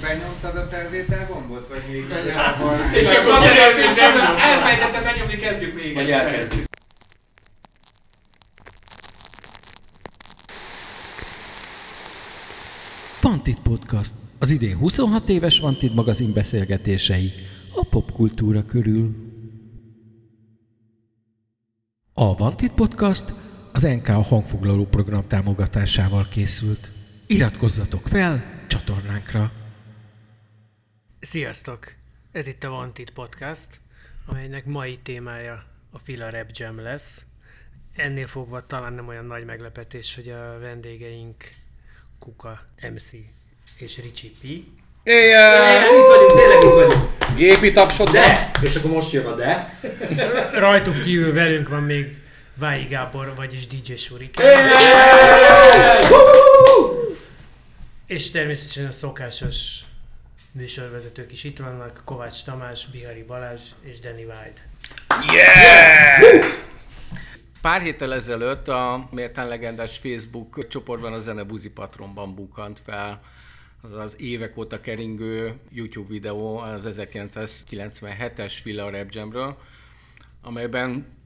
Benyomtad a felvétel gombot, vagy még nem? És akkor elfelejtettem megnyomni, kezdjük még Vagy elkezdjük. Vantid Podcast. Az idén 26 éves Vantid magazin beszélgetései a popkultúra körül. A Vantid Podcast az NK hangfoglaló program támogatásával készült. Iratkozzatok fel csatornánkra! Sziasztok! Ez itt a Wanted Podcast, amelynek mai témája a Fila Rap Jam lesz. Ennél fogva talán nem olyan nagy meglepetés, hogy a vendégeink Kuka MC és Ricsi P. Éjjel! Itt vagyunk, tényleg itt vagyunk. Gépi tapsot De! És akkor most jön a de. Rajtuk kívül velünk van még Vái Gábor, vagyis DJ Surik. És természetesen a szokásos műsorvezetők is itt vannak, Kovács Tamás, Bihari Balázs és Danny White. Pár héttel ezelőtt a méltán legendás Facebook csoportban a Zene Buzi Patronban bukant fel az az évek óta keringő YouTube videó az 1997-es Fila Rap Jamről, amelyben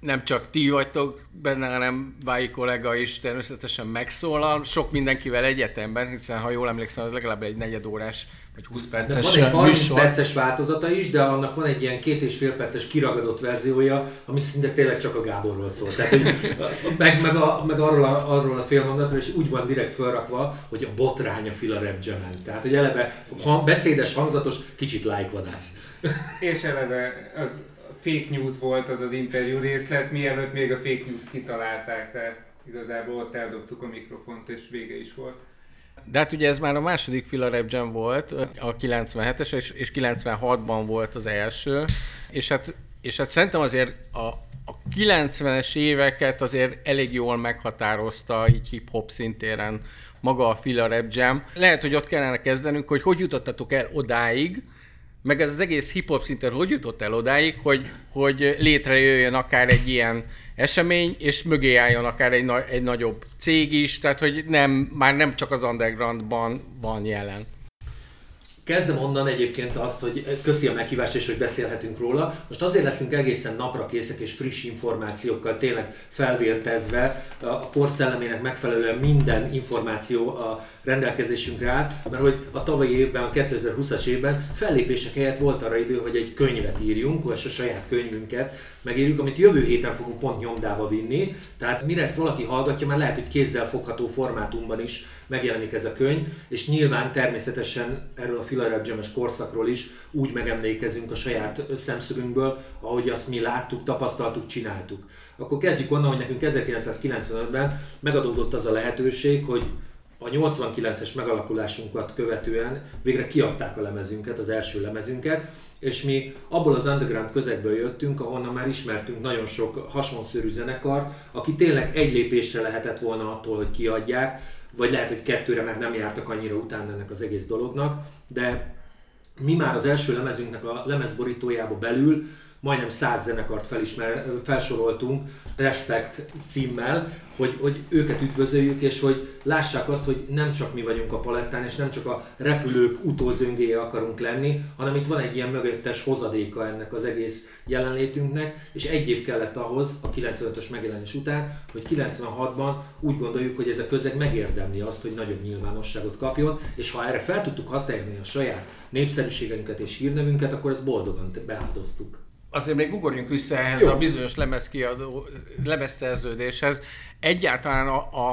nem csak ti vagytok benne, hanem Vái kollega is természetesen megszólal, sok mindenkivel egyetemben, hiszen ha jól emlékszem, az legalább egy negyedórás vagy 20 De perces van egy 30 műsor. perces változata is, de annak van egy ilyen két és fél perces kiragadott verziója, ami szinte tényleg csak a Gáborról szól. Tehát, hogy, meg, meg, a, meg arról, a, arról a félmondatról, és úgy van direkt felrakva, hogy a botrány a Fila Rap Jam-en. Tehát, hogy eleve ha, beszédes, hangzatos, kicsit lájkvadász. És eleve az fake news volt az az interjú részlet, mielőtt még a fake news kitalálták, tehát igazából ott eldobtuk a mikrofont, és vége is volt. De hát ugye ez már a második Fila Rap Jam volt, a 97-es, és, és 96-ban volt az első, és hát, és hát szerintem azért a, a 90-es éveket azért elég jól meghatározta így hip-hop szintéren maga a Fila Rap Jam. Lehet, hogy ott kellene kezdenünk, hogy hogy jutottatok el odáig, meg ez az egész hip-hop szinten hogy jutott el odáig, hogy, hogy létrejöjjön akár egy ilyen esemény, és mögé álljon akár egy, na- egy nagyobb cég is, tehát hogy nem, már nem csak az undergroundban van jelen. Kezdem onnan egyébként azt, hogy köszi a meghívást és hogy beszélhetünk róla. Most azért leszünk egészen napra készek és friss információkkal tényleg felvértezve, a kor szellemének megfelelően minden információ a rendelkezésünkre áll, mert hogy a tavalyi évben, a 2020-as évben fellépések helyett volt arra idő, hogy egy könyvet írjunk, és a saját könyvünket megírjuk, amit jövő héten fogunk pont nyomdába vinni. Tehát mire ezt valaki hallgatja, már lehet, hogy kézzel fogható formátumban is megjelenik ez a könyv, és nyilván természetesen erről a Filarab Jam-es korszakról is úgy megemlékezünk a saját szemszögünkből, ahogy azt mi láttuk, tapasztaltuk, csináltuk. Akkor kezdjük onnan, hogy nekünk 1995-ben megadódott az a lehetőség, hogy a 89-es megalakulásunkat követően végre kiadták a lemezünket, az első lemezünket, és mi abból az underground közegből jöttünk, ahonnan már ismertünk nagyon sok hasonszörű zenekart, aki tényleg egy lépésre lehetett volna attól, hogy kiadják, vagy lehet, hogy kettőre, mert nem jártak annyira utána ennek az egész dolognak, de mi már az első lemezünknek a lemezborítójába belül majdnem száz zenekart felismer, felsoroltunk Respect címmel, hogy, hogy őket üdvözöljük, és hogy lássák azt, hogy nem csak mi vagyunk a palettán, és nem csak a repülők utózöngéje akarunk lenni, hanem itt van egy ilyen mögöttes hozadéka ennek az egész jelenlétünknek, és egy év kellett ahhoz, a 95-ös megjelenés után, hogy 96-ban úgy gondoljuk, hogy ez a közeg megérdemli azt, hogy nagyobb nyilvánosságot kapjon, és ha erre fel tudtuk használni a saját népszerűségünket és hírnevünket, akkor ezt boldogan beáldoztuk. Azért még ugorjunk vissza ehhez Jó. a bizonyos lemezkiadó, lemezszerződéshez. Egyáltalán a, a,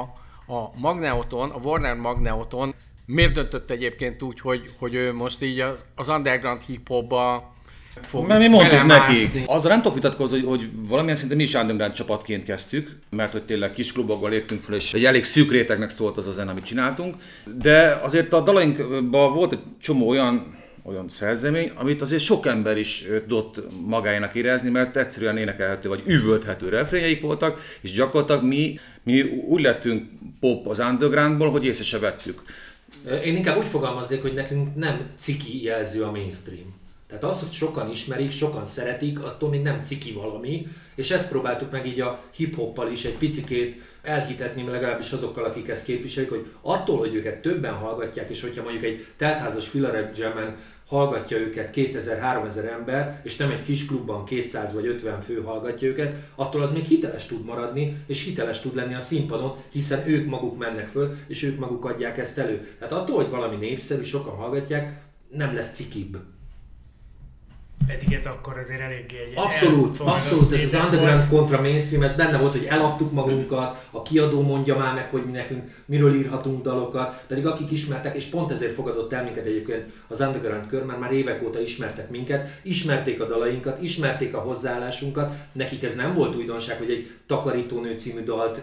a Magneoton, a Warner Magneoton miért döntött egyébként úgy, hogy, hogy ő most így az, underground hip-hopba fog Mert mi mondtuk nekik. Azzal nem tudok vitatkozni, hogy, hogy valamilyen szinten mi is underground csapatként kezdtük, mert hogy tényleg kis klubokban léptünk fel, és egy elég szűk rétegnek szólt az a zene, amit csináltunk. De azért a dalainkban volt egy csomó olyan olyan szerzemény, amit azért sok ember is tudott magáénak érezni, mert egyszerűen énekelhető vagy üvölthető refrényeik voltak, és gyakorlatilag mi, mi úgy lettünk pop az undergroundból, hogy észre se vettük. Én inkább úgy fogalmaznék, hogy nekünk nem ciki jelző a mainstream. Tehát az, hogy sokan ismerik, sokan szeretik, attól még nem ciki valami, és ezt próbáltuk meg így a hip-hoppal is egy picikét elhitetni, legalábbis azokkal, akik ezt képviselik, hogy attól, hogy őket többen hallgatják, és hogyha mondjuk egy teltházas Filarep hallgatja őket 2000-3000 ember, és nem egy kis klubban 200 vagy 50 fő hallgatja őket, attól az még hiteles tud maradni, és hiteles tud lenni a színpadon, hiszen ők maguk mennek föl, és ők maguk adják ezt elő. Tehát attól, hogy valami népszerű, sokan hallgatják, nem lesz cikibb. Pedig ez akkor azért eléggé egy Abszolút, abszolút, ez az underground volt. kontra mainstream, ez benne volt, hogy eladtuk magunkat, a kiadó mondja már meg, hogy mi nekünk miről írhatunk dalokat, pedig akik ismertek, és pont ezért fogadott el minket egyébként az underground kör, mert már évek óta ismertek minket, ismerték a dalainkat, ismerték a hozzáállásunkat, nekik ez nem volt újdonság, hogy egy Takarítónő című dalt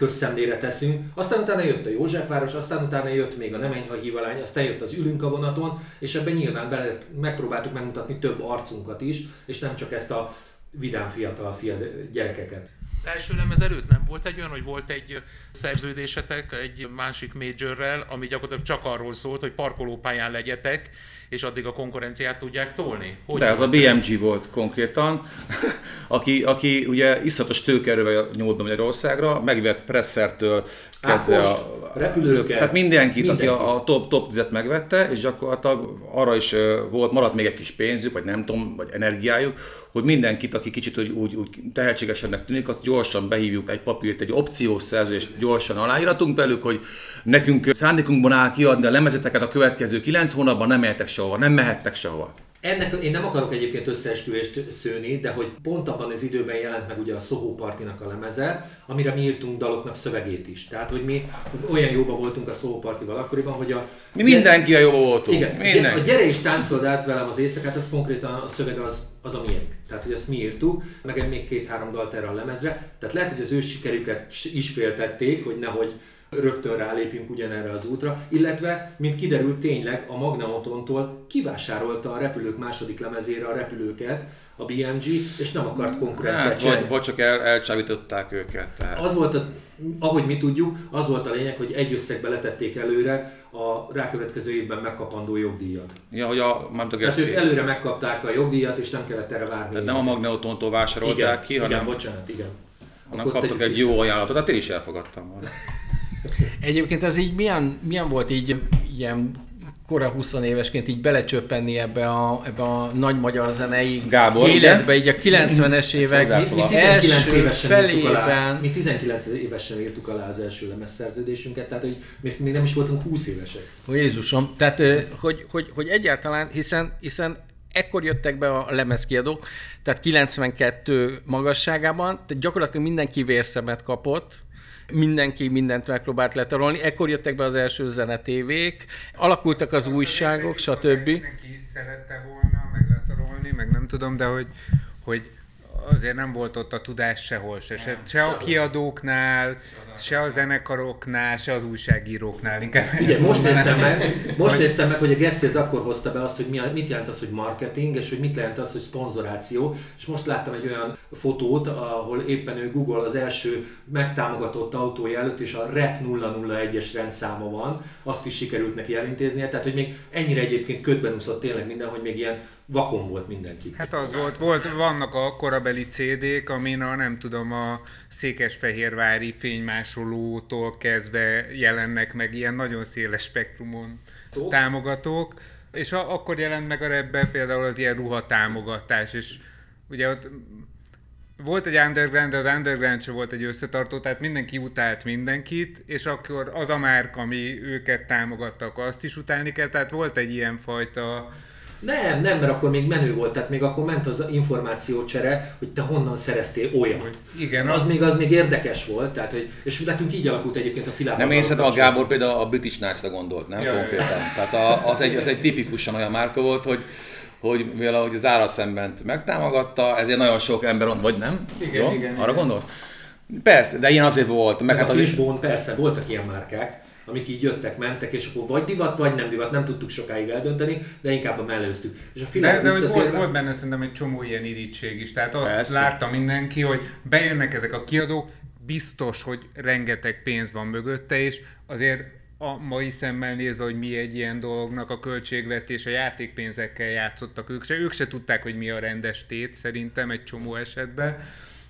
közszemlére teszünk. Aztán utána jött a Józsefváros, aztán utána jött még a Nem enyha hívalány, aztán jött az Ülünk a vonaton, és ebben nyilván bele, megpróbáltuk megmutatni több arcunkat is, és nem csak ezt a vidám fiatal fia gyerekeket. Az első lemez előtt nem volt egy olyan, hogy volt egy szerződésetek egy másik majorrel, ami gyakorlatilag csak arról szólt, hogy parkolópályán legyetek, és addig a konkurenciát tudják tolni? Hogy De az a volt ez? BMG volt konkrétan, aki, aki ugye iszatos tőkerővel nyúlt be Magyarországra, megvett Pressertől kezdve Ákost, a repülőket, Tehát mindenkit, mindenkit. aki a, a top, top 10-et megvette, és gyakorlatilag arra is volt, maradt még egy kis pénzük, vagy nem tudom, vagy energiájuk, hogy mindenkit, aki kicsit úgy, úgy, úgy tehetségesebbnek tűnik, azt gyorsan behívjuk egy papírt, egy opciós szerződést gyorsan aláíratunk velük, hogy nekünk szándékunkban áll kiadni a lemezeteket a következő kilenc hónapban, nem mehetek sehova, nem mehettek sehova. Ennek én nem akarok egyébként összeesküvést szőni, de hogy pont abban az időben jelent meg ugye a Soho Partinak a lemeze, amire mi írtunk daloknak szövegét is. Tehát, hogy mi olyan jóba voltunk a Soho Partival akkoriban, hogy a... Mi mindenki a jó voltunk. Igen, mindenki. a gyere és táncold át velem az éjszakát, az konkrétan a szöveg az, az a miénk. Tehát, hogy azt mi írtuk, meg még két-három dalt erre a lemezre. Tehát lehet, hogy az ő sikerüket is féltették, hogy nehogy rögtön rálépjünk ugyanerre az útra, illetve, mint kiderült tényleg, a Magnautontól kivásárolta a repülők második lemezére a repülőket, a BMG, és nem akart konkurenciát Hát, vagy, vagy csak el, elcsábították őket. Tehát. Az volt, a, ahogy mi tudjuk, az volt a lényeg, hogy egy összegbe letették előre a rákövetkező évben megkapandó jogdíjat. Ja, hogy a, tudom, Tehát ők előre megkapták a jogdíjat, és nem kellett erre várni. tehát nem a Magneutontól vásárolták igen, ki, igen, hanem, bocsánat, igen. Akkor kaptak egy jó ajánlatot, hát én is elfogadtam volna. Egyébként ez így milyen, milyen volt így ilyen kora 20 évesként így belecsöppenni ebbe a, ebbe a nagy magyar zenei Gábor, életbe, ugye? így a 90-es évek hozzászól. Mi 19 első évesen alá, felében. mi 19 évesen írtuk alá az első lemezszerződésünket, tehát hogy még, még nem is voltunk 20 évesek. Ó, Jézusom, tehát hogy, hogy, hogy egyáltalán, hiszen, hiszen ekkor jöttek be a lemezkiadók, tehát 92 magasságában, tehát gyakorlatilag mindenki vérszemet kapott, mindenki mindent megpróbált letarolni, ekkor jöttek be az első zenetévék, alakultak az újságok, stb. Neki szerette volna, meg letarolni, meg nem tudom, de hogy, hogy azért nem volt ott a tudás sehol se. Se, se a kiadóknál, se a zenekaroknál, se az újságíróknál. Inkább ezt most néztem meg, most néztem meg, hogy a Geszti akkor hozta be azt, hogy mi mit jelent az, hogy marketing, és hogy mit jelent az, hogy szponzoráció, és most láttam egy olyan fotót, ahol éppen ő Google az első megtámogatott autója előtt, és a REP 001-es rendszáma van, azt is sikerült neki elintéznie, tehát hogy még ennyire egyébként ködben úszott tényleg minden, hogy még ilyen vakon volt mindenki. Hát az volt, volt, vannak a korabeli CD-k, amin a nem tudom, a székesfehérvári fénymásolótól kezdve jelennek meg ilyen nagyon széles spektrumon Szó? támogatók, és a, akkor jelent meg a repbe például az ilyen ruhatámogatás, és ugye ott volt egy underground, de az underground sem volt egy összetartó, tehát mindenki utált mindenkit, és akkor az a márka, ami őket támogatta, akkor azt is utálni kell, tehát volt egy ilyen fajta Nem, nem, mert akkor még menő volt, tehát még akkor ment az információcsere, hogy te honnan szereztél olyat. Igen, az, az- még az még érdekes volt, tehát, hogy, és nekünk így alakult egyébként a filában. Nem, én szerintem a Gábor például a British Knights-ra gondolt, nem? Ja, ja, Konkrétan. Tehát a, az, egy, az egy tipikusan olyan márka volt, hogy hogy mivel ahogy az ára szembent megtámogatta, ezért nagyon sok ember on, vagy nem? Igen, Jó? igen, Arra igen. gondolsz? Persze, de ilyen azért volt. Meg Meg hát a az is, Fishbone, persze, voltak ilyen márkák, amik így jöttek, mentek, és akkor vagy divat, vagy nem divat, nem tudtuk sokáig eldönteni, de inkább a mellőztük. És a De, filák de hogy volt, visszatérve... volt benne szerintem egy csomó ilyen irítség is. Tehát azt Persze. látta mindenki, hogy bejönnek ezek a kiadók, biztos, hogy rengeteg pénz van mögötte, és azért a mai szemmel nézve, hogy mi egy ilyen dolognak a költségvetés, a játékpénzekkel játszottak ők se, ők se tudták, hogy mi a rendes tét szerintem egy csomó esetben.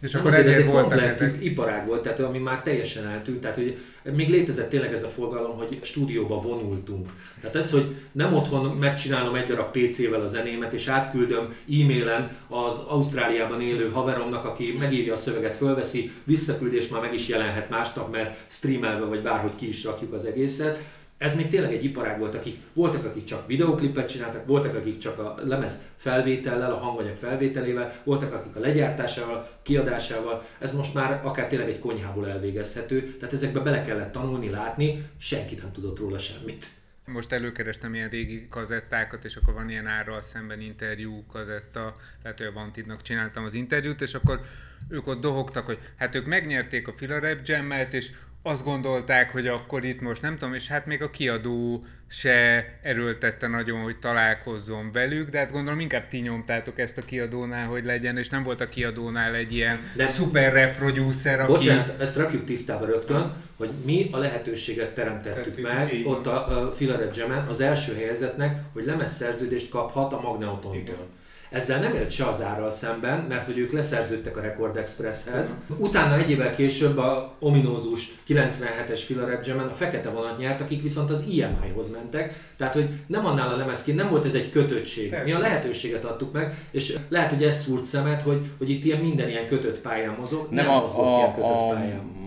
És Nem akkor azért ez ezért voltak komplet ezek. iparág volt, tehát ami már teljesen eltűnt, tehát hogy még létezett tényleg ez a fogalom, hogy stúdióba vonultunk. Tehát ez, hogy nem otthon megcsinálom egy darab PC-vel a zenémet, és átküldöm e-mailen az Ausztráliában élő haveromnak, aki megírja a szöveget, fölveszi, visszaküld, és már meg is jelenhet másnap, mert streamelve vagy bárhogy ki is rakjuk az egészet. Ez még tényleg egy iparág volt, akik voltak, akik csak videoklipet csináltak, voltak, akik csak a lemez felvétellel, a hanganyag felvételével, voltak, akik a legyártásával, kiadásával. Ez most már akár tényleg egy konyhából elvégezhető, tehát ezekbe bele kellett tanulni, látni, senki nem tudott róla semmit. Most előkerestem ilyen régi kazettákat, és akkor van ilyen árral szemben interjú kazetta, lehet, hogy a Vantidnak csináltam az interjút, és akkor ők ott dohogtak, hogy hát ők megnyerték a Fila Rap Jam-et, és azt gondolták, hogy akkor itt most nem tudom, és hát még a kiadó se erőltette nagyon, hogy találkozzon velük, de hát gondolom inkább ti nyomtátok ezt a kiadónál, hogy legyen, és nem volt a kiadónál egy ilyen De- szuper rap producer, aki... Bocsánat, ezt rakjuk tisztába rögtön, hogy mi a lehetőséget teremtettük Tettük, meg így ott a, a Filaret az első helyezetnek, hogy lemezszerződést kaphat a Magnetontól. Ezzel nem élt se az árral szemben, mert hogy ők leszerződtek a Record Expresshez. Utána egy évvel később a ominózus 97-es Filaret Jam-en a fekete vonat nyert, akik viszont az EMI-hoz mentek. Tehát, hogy nem annál a lemezként, nem volt ez egy kötöttség. Mi a lehetőséget adtuk meg, és lehet, hogy ez szúrt szemet, hogy, hogy itt ilyen minden ilyen kötött pályán mozog. Nem, mozog a, ilyen a, kötött a pályán.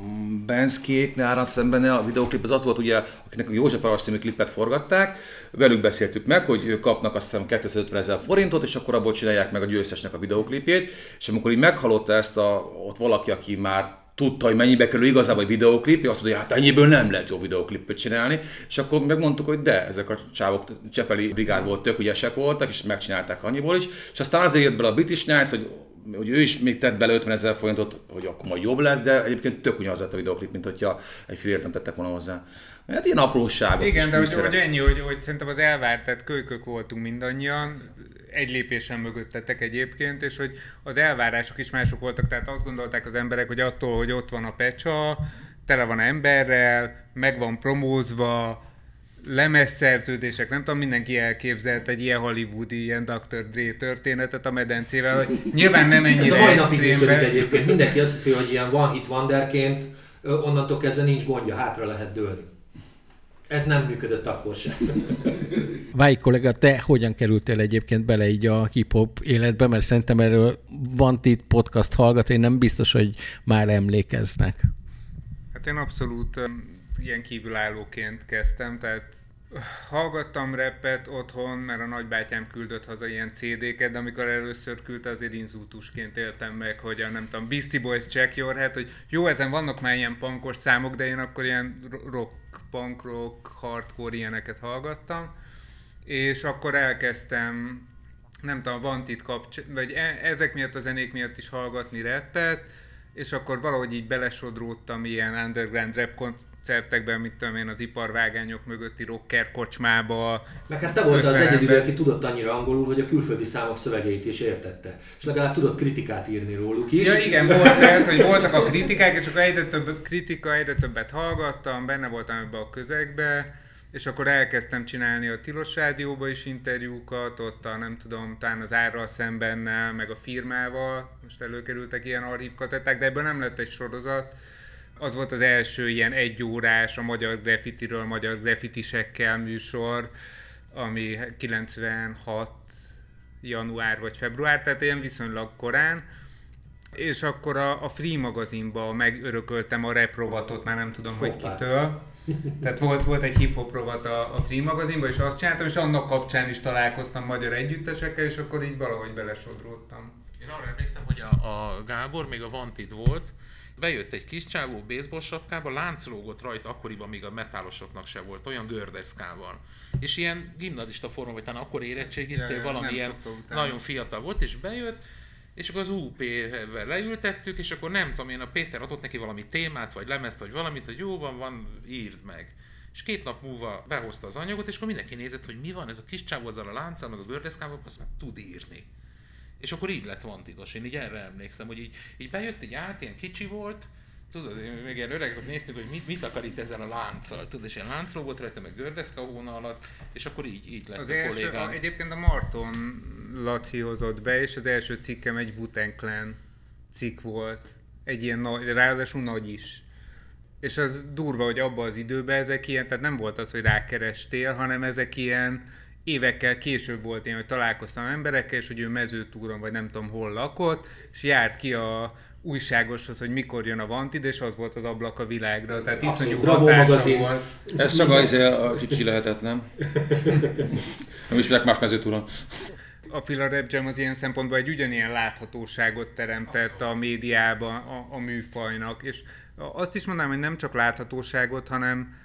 Benskék nára szemben a videoklip az az volt, ugye, akinek a József Aras című klipet forgatták, velük beszéltük meg, hogy kapnak azt hiszem 250 ezer forintot, és akkor abból csinálják meg a győztesnek a videoklipjét, és amikor így meghallotta ezt a, ott valaki, aki már tudta, hogy mennyibe kerül igazából egy videoklip, azt mondja, hogy hát ennyiből nem lehet jó videoklipet csinálni, és akkor megmondtuk, hogy de, ezek a csávok Csepeli brigád volt, tök ügyesek voltak, és megcsinálták annyiból is, és aztán azért jött bele a British Nights, hogy hogy ő is még tett bele 50 ezer forintot, hogy akkor majd jobb lesz, de egyébként tök ugyanaz lett a videoklip, mint hogyha egy filért nem tettek volna hozzá. Hát ilyen apróságok Igen, de hogy, hogy ennyi, hogy, hogy szerintem az elvárt, tehát kölykök voltunk mindannyian, egy lépésen mögöttetek egyébként, és hogy az elvárások is mások voltak, tehát azt gondolták az emberek, hogy attól, hogy ott van a pecsa, tele van emberrel, meg van promózva, lemezszerződések, nem tudom, mindenki elképzelt egy ilyen hollywoodi, ilyen Dr. Dre történetet a medencével, hogy nyilván nem ennyire Ez a mai napig működik egyébként. Mindenki azt hiszi, hogy ilyen one hit wonderként onnantól kezdve nincs gondja, hátra lehet dőlni. Ez nem működött akkor sem. Váj kollega, te hogyan kerültél egyébként bele így a hip-hop életbe, mert szerintem erről van itt podcast hallgat, én nem biztos, hogy már emlékeznek. Hát én abszolút ilyen kívülállóként kezdtem, tehát hallgattam rappet otthon, mert a nagybátyám küldött haza ilyen CD-ket, de amikor először küldte, azért inzultusként éltem meg, hogy a nem tudom, Beastie Boys Check Your Head, hogy jó, ezen vannak már ilyen punkos számok, de én akkor ilyen ro- rock, punk rock, hardcore ilyeneket hallgattam, és akkor elkezdtem nem tudom, van itt kapcs, vagy e- ezek miatt a zenék miatt is hallgatni rappet, és akkor valahogy így belesodródtam ilyen underground rap koncertekben, mit tudom én, az iparvágányok mögötti rocker kocsmába. Meg hát te voltál az 50 egyedül, aki tudott annyira angolul, hogy a külföldi számok szövegeit is értette. És legalább tudott kritikát írni róluk is. Ja igen, volt ez, hogy voltak a kritikák, és akkor egyre több kritika, egyre többet hallgattam, benne voltam ebbe a közegbe, és akkor elkezdtem csinálni a Tilos Rádióba is interjúkat, ott a nem tudom, talán az árral szembennel, meg a firmával, most előkerültek ilyen archívkazetták, de ebből nem lett egy sorozat. Az volt az első ilyen egyórás a magyar graffitiről, magyar graffitisekkel műsor, ami 96 január vagy február, tehát ilyen viszonylag korán. És akkor a, a Free magazinba megörököltem a rap rovatot, már nem tudom, hogy Hoppá. kitől. Tehát volt, volt egy hip-hop rovat a, a Free magazinban, és azt csináltam, és annak kapcsán is találkoztam magyar együttesekkel, és akkor így valahogy belesodródtam. Én arra emlékszem, hogy a, a Gábor még a Vantid volt, bejött egy kis csávó baseball sapkába, láncológott rajta akkoriban, még a metálosoknak se volt, olyan gördeszkával. És ilyen gimnazista forma, vagy talán akkor érettségiztél, Ja, ja, valami nem ilyen sokkal utána. nagyon fiatal volt, és bejött, és akkor az UP-vel leültettük, és akkor nem tudom én, a Péter adott neki valami témát, vagy lemezt, vagy valamit, hogy jó van, van, írd meg. És két nap múlva behozta az anyagot, és akkor mindenki nézett, hogy mi van, ez a kis csávó azzal a lánccal, meg a gördeszkával, azt tud írni. És akkor így lett vantidos. Én így erre emlékszem, hogy így, így bejött, így át, ilyen kicsi volt, tudod, még ilyen öregek ott néztük, hogy mit, mit akar itt ezzel a lánccal, tudod, és ilyen láncról volt rajta, meg gördeszka hóna alatt, és akkor így, így lett Az a első, kollégánk. a, egyébként a Marton Laci hozott be, és az első cikkem egy wu Clan cikk volt. Egy ilyen nagy, ráadásul nagy is. És az durva, hogy abban az időben ezek ilyen, tehát nem volt az, hogy rákerestél, hanem ezek ilyen évekkel később volt ilyen, hogy találkoztam emberekkel, és hogy ő mezőtúron, vagy nem tudom hol lakott, és járt ki a újságoshoz, hogy mikor jön a Vantid, és az volt az ablak a világra. Tehát iszonyú Bravo magazin. volt. Ez csak az a kicsi lehetett, nem? Nem ismerek más mezőtúron. a Fila Rap Jam az ilyen szempontból egy ugyanilyen láthatóságot teremtett a médiában a, a műfajnak, és azt is mondanám, hogy nem csak láthatóságot, hanem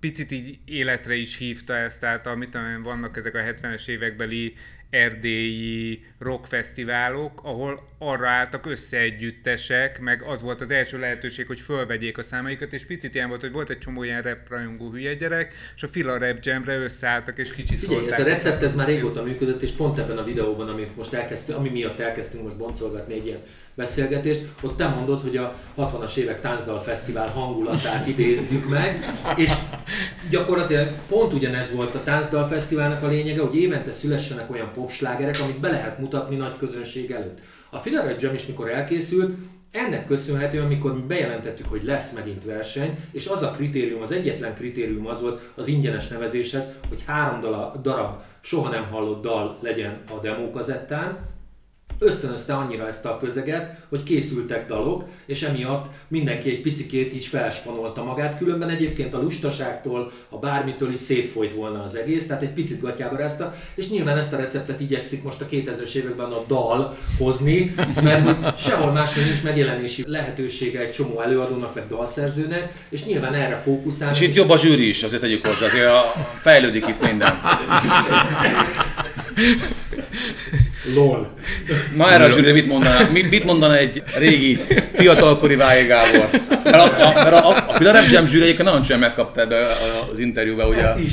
picit így életre is hívta ezt, tehát amit tudom, vannak ezek a 70-es évekbeli erdélyi rockfesztiválok, ahol arra álltak össze együttesek, meg az volt az első lehetőség, hogy fölvegyék a számaikat, és picit ilyen volt, hogy volt egy csomó ilyen rap rajongó hülye gyerek, és a Fila Rap Jamre összeálltak, és kicsi Figyelj, ez a recept ez már régóta működött, és pont ebben a videóban, amit most elkezdtünk, ami miatt elkezdtünk most boncolgatni egy ilyen beszélgetést, ott te mondod, hogy a 60-as évek táncdal fesztivál hangulatát idézzük meg, és gyakorlatilag pont ugyanez volt a táncdal fesztiválnak a lényege, hogy évente szülessenek olyan popslágerek, amit be lehet mutatni nagy közönség előtt. A Filaret Jam is mikor elkészült, ennek köszönhetően, amikor mi bejelentettük, hogy lesz megint verseny, és az a kritérium, az egyetlen kritérium az volt az ingyenes nevezéshez, hogy három darab soha nem hallott dal legyen a demókazettán, ösztönözte annyira ezt a közeget, hogy készültek dalok, és emiatt mindenki egy picikét is felspanolta magát, különben egyébként a lustaságtól, a bármitől is szétfolyt volna az egész, tehát egy picit gatyába rázta, és nyilván ezt a receptet igyekszik most a 2000-es években a dal hozni, mert hogy sehol máshol nincs megjelenési lehetősége egy csomó előadónak, meg dalszerzőnek, és nyilván erre fókuszál. És itt jobb a zsűri is, azért tegyük hozzá, azért a, fejlődik itt minden. LOL. Na erre a zsűri mit mondana, mit, mit mondana egy régi fiatalkori Vájé Gábor? Mert a, a, mert a, a, a Filarep Jam zsűri egyébként nagyon csúnyán megkapta ebbe az interjúba, ugye. Ezt is.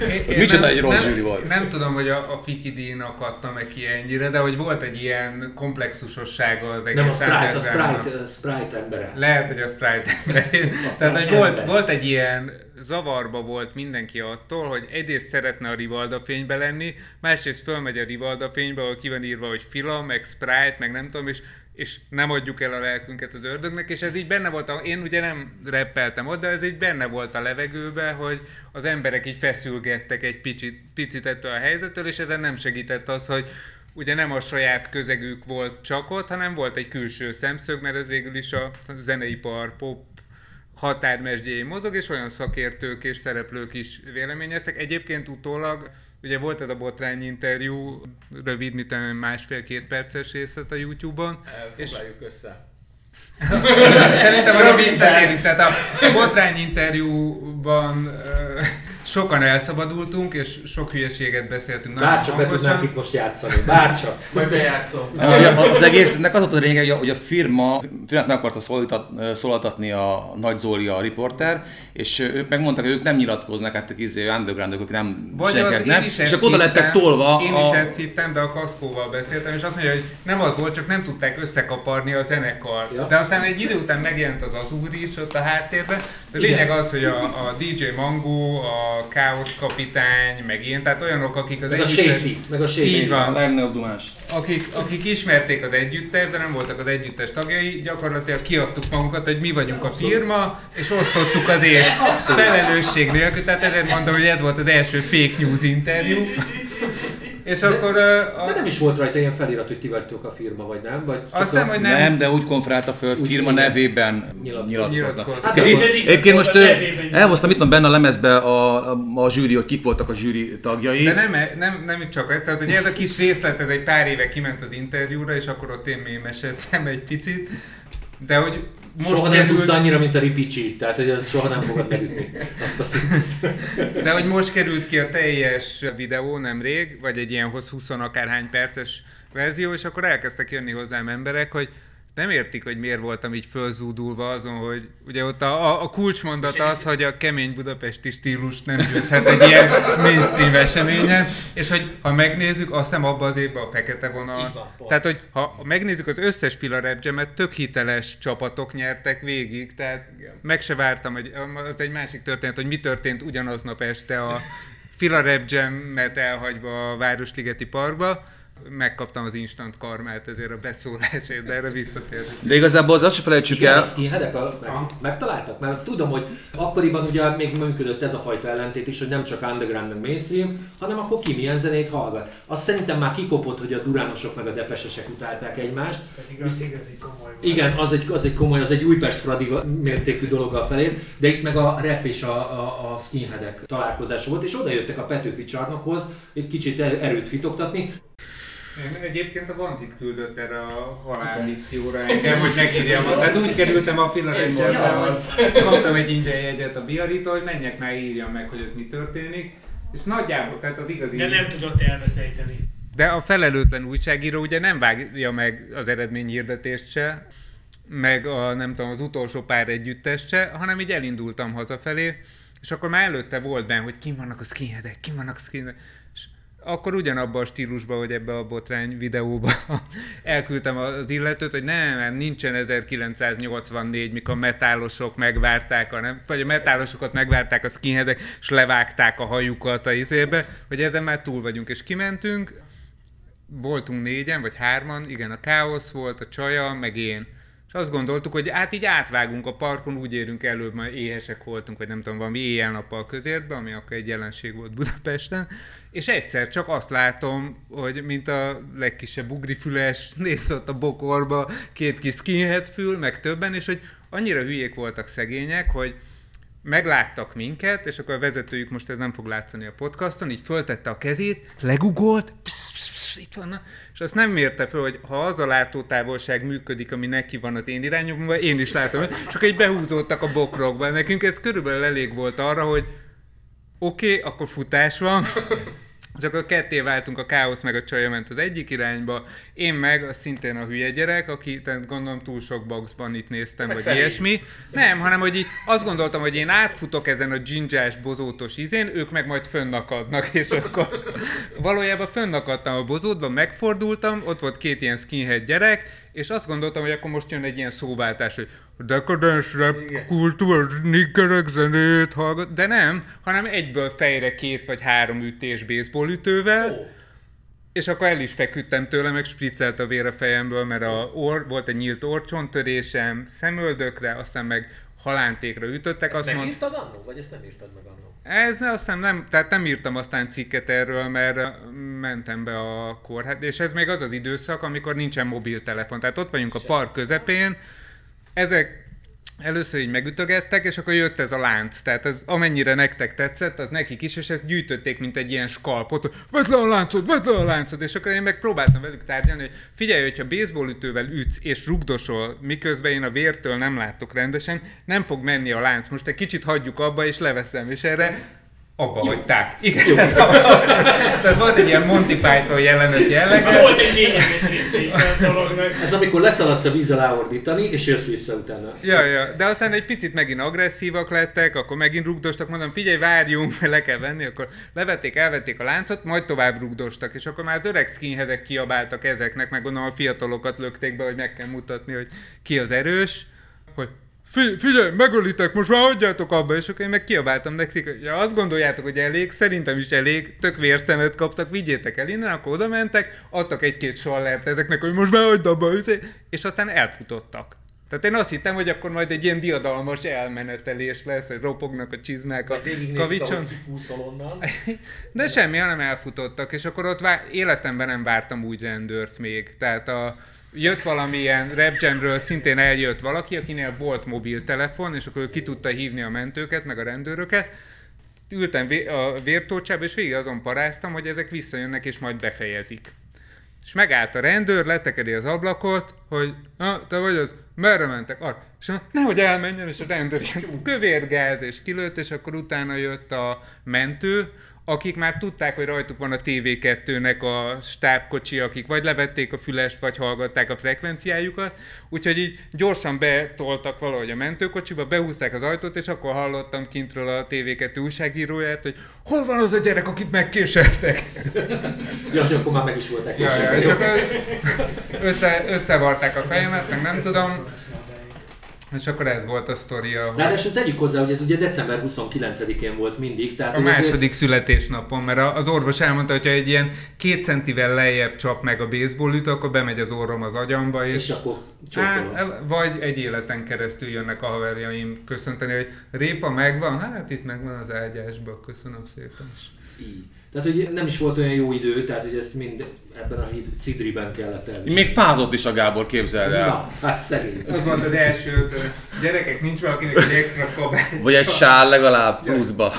Én- én Micsoda nem- egy rossz nem, zsűri volt. Nem tudom, hogy a, a Fiki díjnak adta meg ki ennyire, de hogy volt egy ilyen komplexusossága az egész Nem a Sprite, a. Sprite, Sprite embere. Lehet, hogy a Sprite emberén. A Tehát, hogy volt, volt egy ilyen zavarba volt mindenki attól, hogy egyrészt szeretne a Rivalda fénybe lenni, másrészt fölmegy a Rivalda fénybe, ahol ki van írva, hogy Fila, meg Sprite, meg nem tudom, és, és nem adjuk el a lelkünket az ördögnek, és ez így benne volt, a, én ugye nem reppeltem ott, de ez így benne volt a levegőbe, hogy az emberek így feszülgettek egy picit, picit ettől a helyzettől, és ezen nem segített az, hogy ugye nem a saját közegük volt csak ott, hanem volt egy külső szemszög, mert ez végül is a zeneipar, pop határmesdjéjén mozog, és olyan szakértők és szereplők is véleményeztek. Egyébként utólag, ugye volt ez a botrány interjú, rövid, mint másfél-két perces részlet a YouTube-on, és Foglaljuk össze. Szerintem arra visszatérünk, tehát a botrány interjúban sokan elszabadultunk, és sok hülyeséget beszéltünk. Bárcsak be tudnánk itt most játszani. Bárcsak. Majd bejátszom. Az egésznek az volt a lényeg, hogy a, firma, firmát meg akarta szólaltatni a Nagy Zoli, a riporter, és ők megmondták, hogy ők nem nyilatkoznak, hát izé, undergroundok, ők nem az, is És akkor oda lettek tolva Én a... is ezt hittem, de a Kaszkóval beszéltem, és azt mondja, hogy nem az volt, csak nem tudták összekaparni a zenekar. Ja. De aztán egy idő után megjelent az Azúr is ott a háttérben. De a Igen. lényeg az, hogy a, a DJ Mango, a Káosz kapitány, meg ilyen, tehát olyanok, akik az Meg a együttes- Shacy, meg a Shacy. Van. A dumás. akik, akik ismerték az együttest, de nem voltak az együttes tagjai, gyakorlatilag kiadtuk magunkat, hogy mi vagyunk a firma, és osztottuk az ért felelősség nélkül, tehát ezért mondom, hogy ez volt az első fake news interjú. És akkor ö, De a, nem is volt rajta ilyen felirat, hogy ti vagytok a firma, vagy nem? Vagy csak azt hiszem, a... hogy Nem. nem. de úgy konferálta föl, Úgy firma igen. nevében Nyilatkoznak. Hát Egyébként, akkor- most elhoztam itt van benne a lemezbe a, a, a zsűri, hogy kik voltak a zsűri tagjai. De nem, nem, nem csak ez, tehát hogy ez a kis részlet, ez egy pár éve kiment az interjúra, és akkor ott én mémesedtem egy picit. De hogy most Soha nem került- tudsz annyira, mint a Ripicsi, tehát hogy az soha nem fogod megütni azt a szintet. De hogy most került ki a teljes videó nemrég, vagy egy ilyen 20 akárhány perces verzió, és akkor elkezdtek jönni hozzám emberek, hogy nem értik, hogy miért voltam így fölzúdulva azon, hogy ugye ott a, a, kulcsmondat az, hogy a kemény budapesti stílus nem győzhet egy ilyen mainstream eseményen, és hogy ha megnézzük, azt hiszem abban az évben a fekete vonal. Van, tehát, hogy ha megnézzük az összes Fila Rap Jam-et, tök hiteles csapatok nyertek végig, tehát meg se vártam, hogy az egy másik történet, hogy mi történt ugyanaznap este a Fila Rap Jam-et elhagyva a Városligeti Parkba, megkaptam az instant karmát ezért a beszólásért, de erre visszatérünk. De igazából az azt se felejtsük el, a skinheadek meg, megtaláltak? Mert tudom, hogy akkoriban ugye még működött ez a fajta ellentét is, hogy nem csak underground meg mainstream, hanem akkor ki milyen zenét hallgat. Azt szerintem már kikopott, hogy a duránosok meg a depesesek utálták egymást. Igaz, igazi komoly volt. Igen, az egy, az egy komoly, az egy Újpest Fradi mértékű dolog a felé, de itt meg a rap és a, a, a skinheadek találkozása volt, és oda jöttek a Petőfi csarnokhoz egy kicsit er- erőt fitoktatni. Én egyébként a Vantit küldött erre a halálmisszióra engem, hogy megírjam. Tehát úgy kerültem a Philadelphia-be, hogy kaptam egy ingyen jegyet a Biaritól, hogy menjek már írjam meg, hogy ott mi történik. És nagyjából, tehát az igazi... De nem tudott elveszejteni. De a felelőtlen újságíró ugye nem vágja meg az eredményhirdetést se, meg a, nem tudom, az utolsó pár együttest se, hanem így elindultam hazafelé, és akkor már előtte volt benne, hogy kim vannak a skinheadek, kim vannak a skinheadek, akkor ugyanabban a stílusban, hogy ebbe a botrány videóba elküldtem az illetőt, hogy nem, nincsen 1984, mikor metálosok megvárták, a nem, vagy a metálosokat megvárták a skinheadek, és levágták a hajukat a izébe, hogy ezen már túl vagyunk, és kimentünk, voltunk négyen, vagy hárman, igen, a káosz volt, a csaja, meg én. És azt gondoltuk, hogy hát így átvágunk a parkon, úgy érünk előbb, majd éhesek voltunk, vagy nem tudom, valami éjjel-nappal közértbe, ami akkor egy jelenség volt Budapesten, és egyszer csak azt látom, hogy mint a legkisebb ugrifüles, néz ott a bokorba két kis skinhead fül, meg többen, és hogy annyira hülyék voltak szegények, hogy megláttak minket, és akkor a vezetőjük, most ez nem fog látszani a podcaston, így föltette a kezét, legugolt, psz, psz, psz, itt van, és azt nem mérte föl, hogy ha az a látótávolság működik, ami neki van az én irányomban, én is látom, csak így behúzódtak a bokrokba. Nekünk ez körülbelül elég volt arra, hogy oké, okay, akkor futás van, és akkor ketté váltunk, a káosz meg a csaja ment az egyik irányba, én meg a szintén a hülye gyerek, aki tehát gondolom túl sok boxban itt néztem, vagy felé. ilyesmi. Nem, hanem hogy így azt gondoltam, hogy én átfutok ezen a dzsindzsás, bozótos izén, ők meg majd fönnakadnak, és akkor valójában fönnakadtam a bozótban, megfordultam, ott volt két ilyen skinhead gyerek, és azt gondoltam, hogy akkor most jön egy ilyen szóváltás, hogy dekadens rap kultúra, niggerek zenét hallgat, de nem, hanem egyből fejre két vagy három ütés baseball ütővel, Ó. és akkor el is feküdtem tőle, meg spriccelt a vér a fejemből, mert a or, volt egy nyílt orcsontörésem, szemöldökre, aztán meg halántékra ütöttek. Ezt azt mond, megírtad annó, vagy ezt nem írtad meg annó? Ez azt hiszem nem, tehát nem írtam aztán cikket erről, mert mentem be a kórház, és ez még az az időszak, amikor nincsen mobiltelefon. Tehát ott vagyunk a park közepén, ezek először így megütögettek, és akkor jött ez a lánc. Tehát ez amennyire nektek tetszett, az nekik is, és ezt gyűjtötték, mint egy ilyen skalpot, vedd le a láncot, vedd le a láncot, és akkor én meg próbáltam velük tárgyalni, hogy figyelj, hogyha baseballütővel ütsz és rugdosol, miközben én a vértől nem látok rendesen, nem fog menni a lánc. Most egy kicsit hagyjuk abba, és leveszem, és erre abba hagyták. Igen, tehát, tehát, volt egy ilyen Monty Python jelenet jellege. Volt egy lényeges része is a dolognak. Ez amikor leszaladsz a víz alá ordítani, és jössz vissza utána. Ja, ja, de aztán egy picit megint agresszívak lettek, akkor megint rugdostak, mondom, figyelj, várjunk, le kell venni, akkor levették, elvették a láncot, majd tovább rugdostak, és akkor már az öreg skinheadek kiabáltak ezeknek, meg gondolom a fiatalokat lökték be, hogy meg kell mutatni, hogy ki az erős, hogy Fi- figyelj, megölitek, most már hagyjátok abba, és akkor én meg kiabáltam nekik, hogy ja, azt gondoljátok, hogy elég, szerintem is elég, tök vérszemet kaptak, vigyétek el innen, akkor oda mentek, adtak egy-két sallert ezeknek, hogy most már hagyd abba, és aztán elfutottak. Tehát én azt hittem, hogy akkor majd egy ilyen diadalmas elmenetelés lesz, hogy ropognak a csizmák a kavicson. De semmi, hanem elfutottak, és akkor ott vá- életemben nem vártam úgy rendőrt még. Tehát a, jött valamilyen rap jamről, szintén eljött valaki, akinél volt mobiltelefon, és akkor ő ki tudta hívni a mentőket, meg a rendőröket. Ültem a vértócsába, és végig azon paráztam, hogy ezek visszajönnek, és majd befejezik. És megállt a rendőr, letekedi az ablakot, hogy ah, te vagy az, merre mentek? Arra. És mondja, nehogy elmenjen, és a rendőr ilyen kövérgáz, és kilőtt, és akkor utána jött a mentő, akik már tudták, hogy rajtuk van a TV2-nek a stábkocsi, akik vagy levették a fülest, vagy hallgatták a frekvenciájukat, úgyhogy így gyorsan betoltak valahogy a mentőkocsiba, behúzták az ajtót, és akkor hallottam kintről a TV2 újságíróját, hogy hol van az a gyerek, akit megkéseltek. Ja, hogy akkor már meg is voltak. Ja, ja, és akkor össze, összevarták a fejemet, meg nem tudom, és akkor ez volt a sztoria. hogy- Ráadásul tegyük hozzá, hogy ez ugye december 29-én volt mindig, tehát A hogy azért- második születésnapon, mert az orvos elmondta, hogy ha egy ilyen két centivel lejjebb csap meg a baseballütő, akkor bemegy az orrom az agyamba, és, és akkor csókolom. hát, vagy egy életen keresztül jönnek a haverjaim köszönteni, hogy répa megvan, hát itt megvan az ágyásba, köszönöm szépen. És Így. Tehát, hogy nem is volt olyan jó idő, tehát, hogy ezt mind ebben a híd cidriben kellett elviselni. Még fázott is a Gábor, képzeld el. Na, hát szegény. az volt az első ötön. Gyerekek, nincs valakinek egy extra kabát. Vagy egy sál legalább pluszba.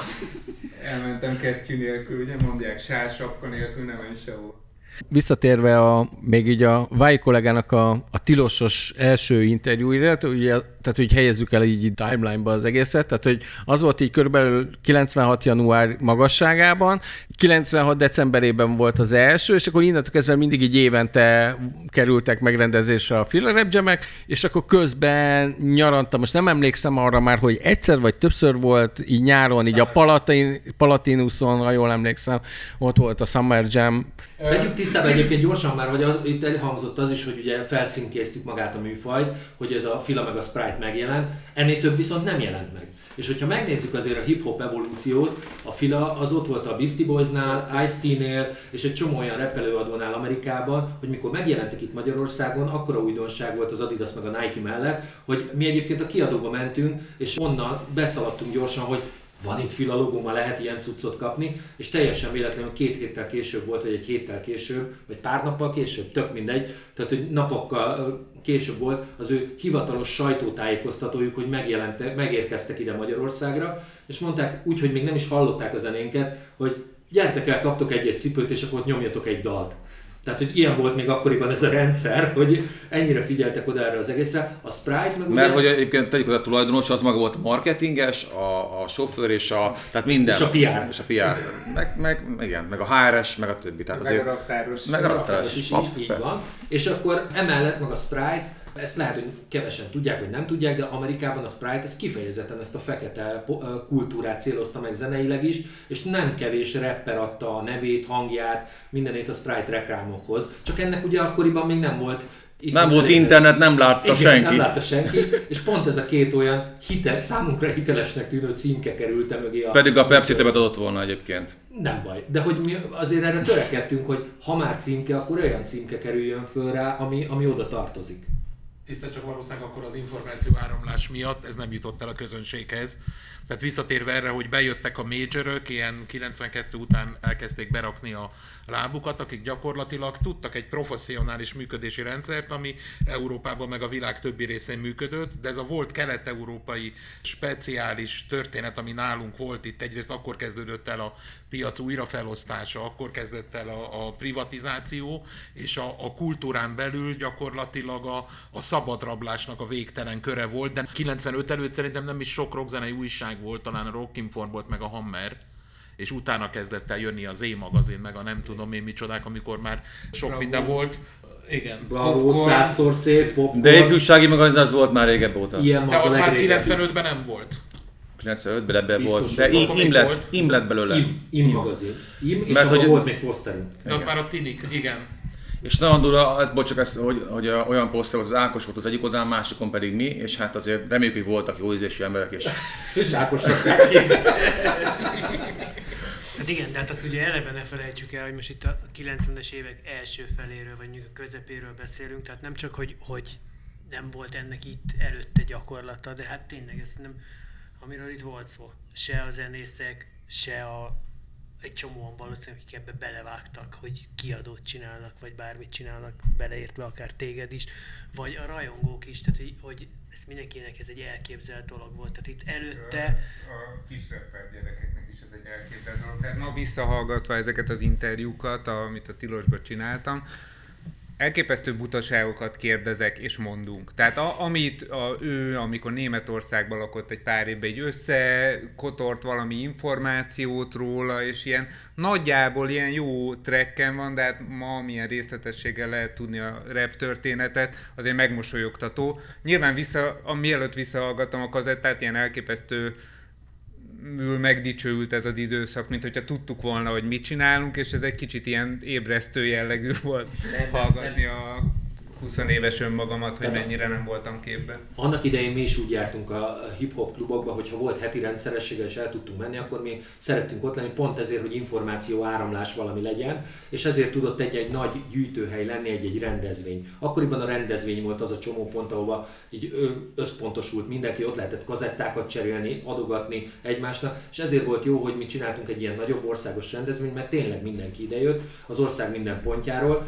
Elmentem kesztyű nélkül, ugye mondják, sál sapka nélkül nem menj sehol. Visszatérve a, még így a Vai kollégának a, a tilosos első interjúira, ugye, tehát hogy helyezzük el így timeline-ba az egészet, tehát hogy az volt így körülbelül 96. január magasságában, 96. decemberében volt az első, és akkor innentől kezdve mindig így évente kerültek megrendezésre a Filler Rap Jam-ek, és akkor közben nyaranta, most nem emlékszem arra már, hogy egyszer vagy többször volt így nyáron, így a Palatin, Palatinuson, ha jól emlékszem, ott volt a Summer Jam, Tegyük tisztába egyébként gyorsan már, hogy az, itt elhangzott az is, hogy ugye felcímkéztük magát a műfajt, hogy ez a Fila meg a Sprite megjelent, ennél több viszont nem jelent meg. És hogyha megnézzük azért a hip-hop evolúciót, a Fila az ott volt a Beastie Boysnál, Ice-T-nél és egy csomó olyan repelőadónál Amerikában, hogy mikor megjelentek itt Magyarországon, akkora újdonság volt az Adidas meg a Nike mellett, hogy mi egyébként a kiadóba mentünk, és onnan beszaladtunk gyorsan, hogy van itt fila logó, ma lehet ilyen cuccot kapni, és teljesen véletlenül két héttel később volt, vagy egy héttel később, vagy pár nappal később, tök mindegy, tehát hogy napokkal később volt az ő hivatalos sajtótájékoztatójuk, hogy megjelentek, megérkeztek ide Magyarországra, és mondták úgy, hogy még nem is hallották a zenénket, hogy gyertek el, kaptok egy-egy cipőt, és akkor nyomjatok egy dalt. Tehát, hogy ilyen volt még akkoriban ez a rendszer, hogy ennyire figyeltek oda erre az egészre. A Sprite meg Mert ugye- hogy egyébként tegyük hogy a tulajdonos, az maga volt a marketinges, a, a sofőr és a, tehát minden. És a PR. És a PR. Meg, meg, igen, meg a HRS, meg a többi. Tehát Meg azért, a raktáros. meg a raktáros is, így van. És akkor emellett meg a Sprite, ezt lehet, hogy kevesen tudják, vagy nem tudják, de Amerikában a Sprite ez kifejezetten ezt a fekete po- ö, kultúrát célozta meg zeneileg is, és nem kevés rapper adta a nevét, hangját, mindenét a Sprite reklámokhoz. Csak ennek ugye akkoriban még nem volt itt Nem volt internet, nem látta Igen, senki. Nem látta senki, és pont ez a két olyan hitel, számunkra hitelesnek tűnő címke került mögé. A, Pedig a Pepsi többet adott volna egyébként. nem baj, de hogy mi azért erre törekedtünk, hogy ha már címke, akkor olyan címke kerüljön föl rá, ami, ami oda tartozik. Tiszta csak valószínűleg akkor az információ áramlás miatt ez nem jutott el a közönséghez. Tehát visszatérve erre, hogy bejöttek a majorök, ilyen 92 után elkezdték berakni a lábukat, akik gyakorlatilag tudtak egy professzionális működési rendszert, ami Európában meg a világ többi részén működött, de ez a volt kelet-európai speciális történet, ami nálunk volt itt, egyrészt akkor kezdődött el a piac újrafelosztása, akkor kezdett el a, a privatizáció, és a, a kultúrán belül gyakorlatilag a, a szabadrablásnak a végtelen köre volt, de 95 előtt szerintem nem is sok rockzenei újság volt, talán a Rock Inform volt, meg a Hammer, és utána kezdett el jönni az Z-magazin, meg a nem tudom én micsodák, amikor már sok Bravo. minden volt. Igen. Bravo, százszor szép, popcorn, De ifjúsági magazin az volt már régebb óta. ilyen De az, már legrégebbi. 95-ben nem volt. 95-ben ebben Biztos, volt, de im, im, lett, volt. im lett belőle. Im, im magazin. Im, és Mert hogy- volt még poszterünk. De az már a tinik, igen. És nagyon durva, ez, bocs, csak ez, hogy, hogy olyan poszter volt, az Ákos volt az egyik oldalán, másikon pedig mi, és hát azért reméljük, hogy voltak jó ízésű emberek, és És Ákos. Hát igen, de hát azt ugye eleve ne felejtsük el, hogy most itt a 90-es évek első feléről, vagy mondjuk a közepéről beszélünk, tehát nem csak, hogy, hogy nem volt ennek itt előtte gyakorlata, de hát tényleg ez nem, amiről itt volt szó. Se a zenészek, se a, egy csomóan valószínűleg, akik ebbe belevágtak, hogy kiadót csinálnak, vagy bármit csinálnak, beleértve akár téged is, vagy a rajongók is, tehát hogy, hogy ez mindenkinek ez egy elképzelt dolog volt. Tehát itt előtte a kis rapper gyerekeknek is ez egy elképzelt dolog. Tehát ma visszahallgatva ezeket az interjúkat, amit a Tilosban csináltam, elképesztő butaságokat kérdezek és mondunk. Tehát a, amit a, ő, amikor Németországban lakott egy pár évben, egy összekotort valami információt róla, és ilyen nagyjából ilyen jó trekken van, de hát ma milyen részletességgel lehet tudni a rap történetet, azért megmosolyogtató. Nyilván vissza, a, mielőtt visszahallgattam a kazettát, ilyen elképesztő megdicsőült ez az időszak, mint hogyha tudtuk volna, hogy mit csinálunk, és ez egy kicsit ilyen ébresztő jellegű volt Nem, nem, hallgatni a 20 éves önmagamat, hogy Tehát- mennyire nem voltam képben. Annak idején mi is úgy jártunk a hip-hop klubokba, hogyha volt heti rendszerességgel és el tudtunk menni, akkor mi szerettünk ott lenni, pont ezért, hogy információ áramlás valami legyen, és ezért tudott egy-egy nagy gyűjtőhely lenni, egy-egy rendezvény. Akkoriban a rendezvény volt az a csomó pont, ahova így összpontosult mindenki, ott lehetett kazettákat cserélni, adogatni egymásnak, és ezért volt jó, hogy mi csináltunk egy ilyen nagyobb országos rendezvényt, mert tényleg mindenki idejött az ország minden pontjáról,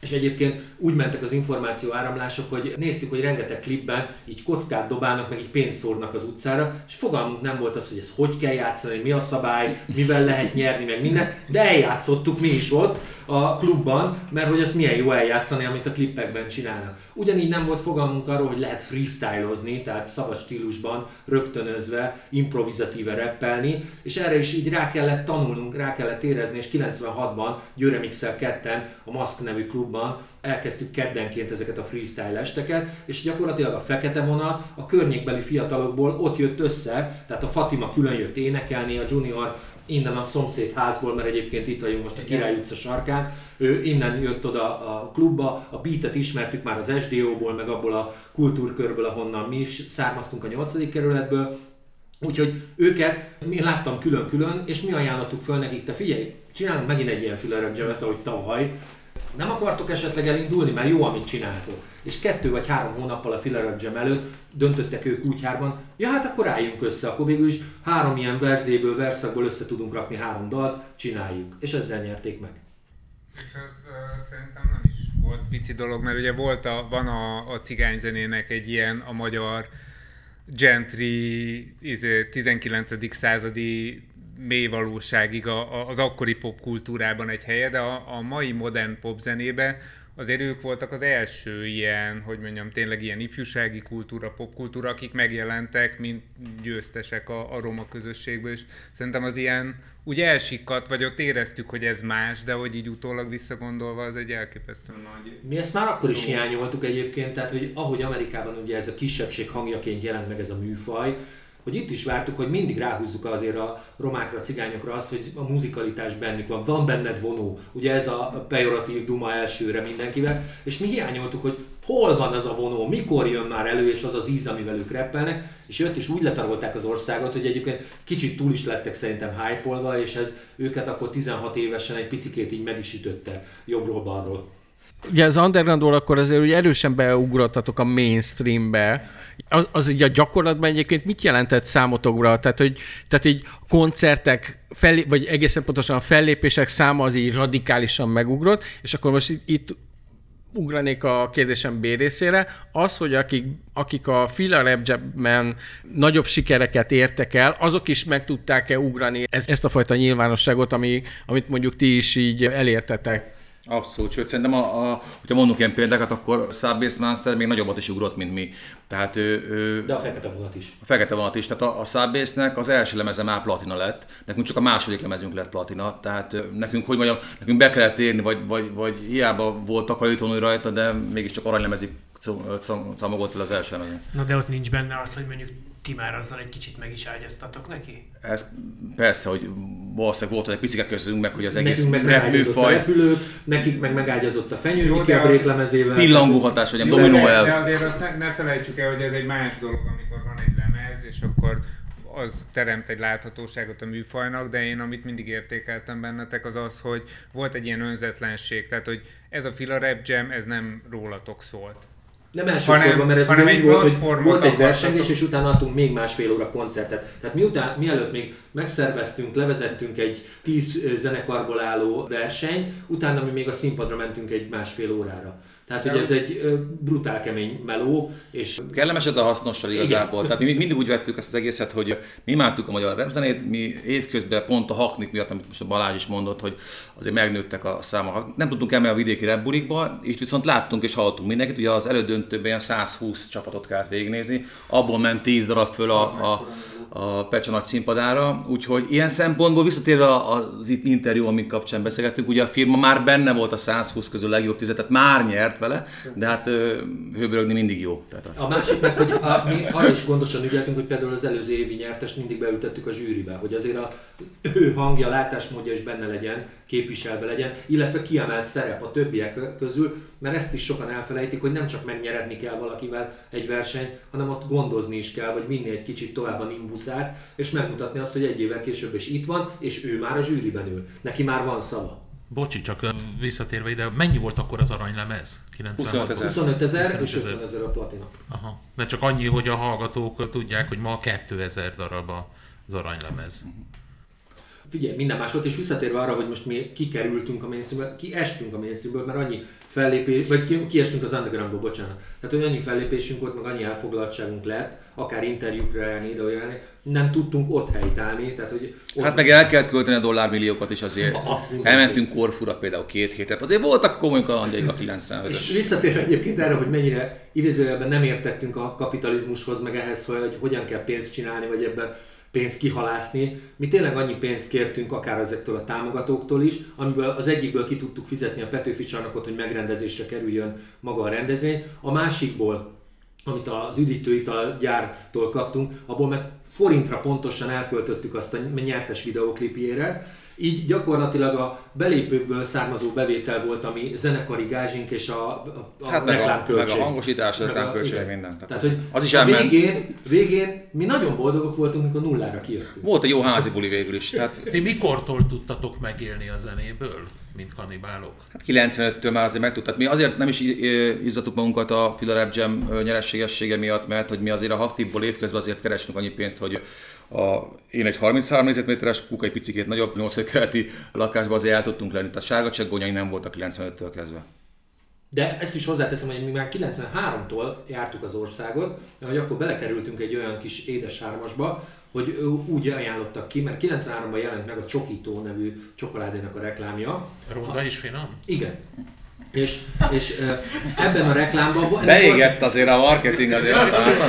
és egyébként úgy mentek az információ áramlások, hogy néztük, hogy rengeteg klipben így kockát dobálnak, meg így pénzt szórnak az utcára, és fogalmunk nem volt az, hogy ez hogy kell játszani, mi a szabály, mivel lehet nyerni, meg minden, de eljátszottuk mi is ott a klubban, mert hogy azt milyen jó eljátszani, amit a klippekben csinálnak. Ugyanígy nem volt fogalmunk arról, hogy lehet freestylozni, tehát szabad stílusban, rögtönözve, improvizatíve rappelni, és erre is így rá kellett tanulnunk, rá kellett érezni, és 96-ban Győre Mixel ketten a Mask nevű klubban elkezdtük keddenként ezeket a freestyle esteket, és gyakorlatilag a fekete vonal a környékbeli fiatalokból ott jött össze, tehát a Fatima külön jött énekelni, a Junior innen a szomszéd házból, mert egyébként itt vagyunk most a Király utca sarkán, ő innen jött oda a klubba, a beatet ismertük már az SDO-ból, meg abból a kultúrkörből, ahonnan mi is származtunk a 8. kerületből, Úgyhogy őket mi láttam külön-külön, és mi ajánlottuk föl nekik, te figyelj, csinálunk megint egy ilyen filler ahogy tavaly, nem akartok esetleg elindulni, mert jó, amit csináltok. És kettő vagy három hónappal a Jam előtt döntöttek ők úgy hárman, ja hát akkor álljunk össze, akkor végül is három ilyen verzéből, verszakból össze tudunk rakni három dalt, csináljuk. És ezzel nyerték meg. És az uh, szerintem nem is volt pici dolog, mert ugye volt a, van a, a cigányzenének egy ilyen a magyar gentry izé, 19. századi mély valóságig a, az akkori popkultúrában egy helye, de a, a mai modern popzenébe azért ők voltak az első ilyen, hogy mondjam, tényleg ilyen ifjúsági kultúra, popkultúra, akik megjelentek, mint győztesek a, a roma közösségből, és szerintem az ilyen úgy elsikkadt, vagy ott éreztük, hogy ez más, de hogy így utólag visszagondolva, az egy elképesztő nagy Mi ezt már akkor is hiányoltuk egyébként, tehát hogy ahogy Amerikában ugye ez a kisebbség hangjaként jelent meg ez a műfaj, hogy itt is vártuk, hogy mindig ráhúzzuk azért a romákra, a cigányokra azt, hogy a muzikalitás bennük van, van benned vonó. Ugye ez a pejoratív duma elsőre mindenkivel, és mi hiányoltuk, hogy hol van az a vonó, mikor jön már elő, és az az íz, amivel ők reppelnek, és jött is úgy letarolták az országot, hogy egyébként kicsit túl is lettek szerintem hype és ez őket akkor 16 évesen egy picikét így meg is ütötte jobbról-balról. Ugye az undergroundból akkor azért ugye erősen beugrottatok a mainstreambe. Az, az ugye a gyakorlatban egyébként mit jelentett számotokra? Tehát, hogy tehát így koncertek, fel, vagy egészen pontosan a fellépések száma az így radikálisan megugrott, és akkor most itt, itt ugranék a kérdésem B részére, az, hogy akik, akik a Fila Rap Jam-ben nagyobb sikereket értek el, azok is meg tudták-e ugrani ezt, ezt a fajta nyilvánosságot, ami, amit mondjuk ti is így elértetek? Abszolút, sőt szerintem, a, a, hogyha mondunk ilyen példákat, akkor Subbase Monster még nagyobbat is ugrott, mint mi. Tehát ő, ő De a fekete vonat is. a fekete vonat is, tehát a, a Subbase-nek az első lemeze már platina lett, nekünk csak a második lemezünk lett platina, tehát nekünk, hogy mondjam, nekünk be kellett érni, vagy, vagy, vagy hiába volt takarítónő rajta, de mégiscsak aranylemezig camogott el az első lemezünk. Na de ott nincs benne az, hogy mondjuk ti már azzal egy kicsit meg is ágyaztatok neki? Ez persze, hogy valószínűleg volt, hogy egy picike közünk meg, hogy az egész Nekünk meg megágyazott a műfaj, repülők, nekik meg megágyazott a fenyő, Jó, Miki a bréklemezével. pillangó hatás, vagy a dominó de, de elv. azért azt ne, ne felejtsük el, hogy ez egy más dolog, amikor van egy lemez, és akkor az teremt egy láthatóságot a műfajnak, de én amit mindig értékeltem bennetek, az az, hogy volt egy ilyen önzetlenség, tehát hogy ez a Fila Rap Jam, ez nem rólatok szólt. Nem elsősorban, Hanem- mert ez hanem úgy volt, hogy volt egy versengés, és utána adtunk még másfél óra koncertet. Tehát miután, mielőtt még megszerveztünk, levezettünk egy tíz zenekarból álló versenyt, utána mi még a színpadra mentünk egy másfél órára. Tehát, hogy ez egy brutál kemény meló, és Kellemeset a hasznossal igazából. Tehát mi mindig úgy vettük ezt az egészet, hogy mi imádtuk a magyar repzenét, mi évközben pont a haknik miatt, amit most a Balázs is mondott, hogy azért megnőttek a számok. Nem tudtunk elmenni a vidéki repbulikba, és viszont láttunk és hallottunk mindenkit. Ugye az elődöntőben ilyen 120 csapatot kellett végignézni, abból ment 10 darab föl a, a, a Pecsa nagy színpadára, úgyhogy ilyen szempontból visszatérve az itt interjú, amik kapcsán beszélgettünk, ugye a firma már benne volt a 120 közül a legjobb tizet, tehát már nyert vele, de hát hőbörögni mindig jó. Tehát az. A másik meg, hogy a, mi arra is gondosan ügyeltünk, hogy például az előző évi nyertest mindig beültettük a zsűribe, hogy azért a ő hangja, látásmódja is benne legyen, képviselve legyen, illetve kiemelt szerep a többiek közül, mert ezt is sokan elfelejtik, hogy nem csak megnyeredni kell valakivel egy versenyt, hanem ott gondozni is kell, vagy vinni egy kicsit tovább a nimbuszát, és megmutatni azt, hogy egy évvel később is itt van, és ő már a zsűriben ül. Neki már van szava. Bocsi, csak visszatérve ide, mennyi volt akkor az aranylemez? 96 25 ezer. 25 ezer 25 és ezer. 50 ezer a platina. Aha. De csak annyi, hogy a hallgatók tudják, hogy ma 2000 darab az aranylemez. Figyelj, minden más volt, és visszatérve arra, hogy most mi kikerültünk a mainstreamből, kiestünk a mainstreamből, mert annyi fellépés, vagy ki, kiestünk az undergroundból, bocsánat. Tehát, hogy annyi fellépésünk volt, meg annyi elfoglaltságunk lett, akár interjúkra elni, ide olyan nem tudtunk ott helytállni, tehát, hogy ott Hát meg el kellett költeni a dollármilliókat is azért. Mindenki. Elmentünk Korfura például két hétet. Azért voltak komoly kalandjaik a 95-ös. És visszatérve egyébként erre, hogy mennyire idézőjelben nem értettünk a kapitalizmushoz, meg ehhez, hogy hogyan kell pénzt csinálni, vagy ebben pénzt kihalászni. Mi tényleg annyi pénzt kértünk, akár ezektől a támogatóktól is, amiből az egyikből ki tudtuk fizetni a Petőfi csarnokot, hogy megrendezésre kerüljön maga a rendezvény, a másikból, amit az üdítőital gyártól kaptunk, abból meg forintra pontosan elköltöttük azt a nyertes videoklipjére, így gyakorlatilag a belépőkből származó bevétel volt, ami zenekari gázsink és a, a, a Hát meg a, reklámköltség. meg a hangosítás, a Meg a- reklámköltség, minden. Tehát, Tehát, az, hogy az is a elment. végén, végén mi nagyon boldogok voltunk, mikor nullára kijöttünk. Volt egy jó házi buli végül is. Tehát Ti mikortól tudtatok megélni a zenéből, mint kanibálok? Hát 95-től már azért megtudtad. Mi azért nem is izzadtuk magunkat a Fila Rap Jam nyerességessége miatt, mert hogy mi azért a haktipból évközben azért keresünk annyi pénzt, hogy a, én egy 33 négyzetméteres kuka egy picikét nagyobb, 8 keleti lakásban azért el tudtunk lenni. Tehát sárga cseggonyai nem voltak 95-től kezdve. De ezt is hozzáteszem, hogy mi már 93-tól jártuk az országot, hogy akkor belekerültünk egy olyan kis édes hármasba, hogy úgy ajánlottak ki, mert 93-ban jelent meg a Csokító nevű csokoládénak a reklámja. Ronda és finom? Igen. És, és ebben a reklámban... Beégett azért a marketing azért.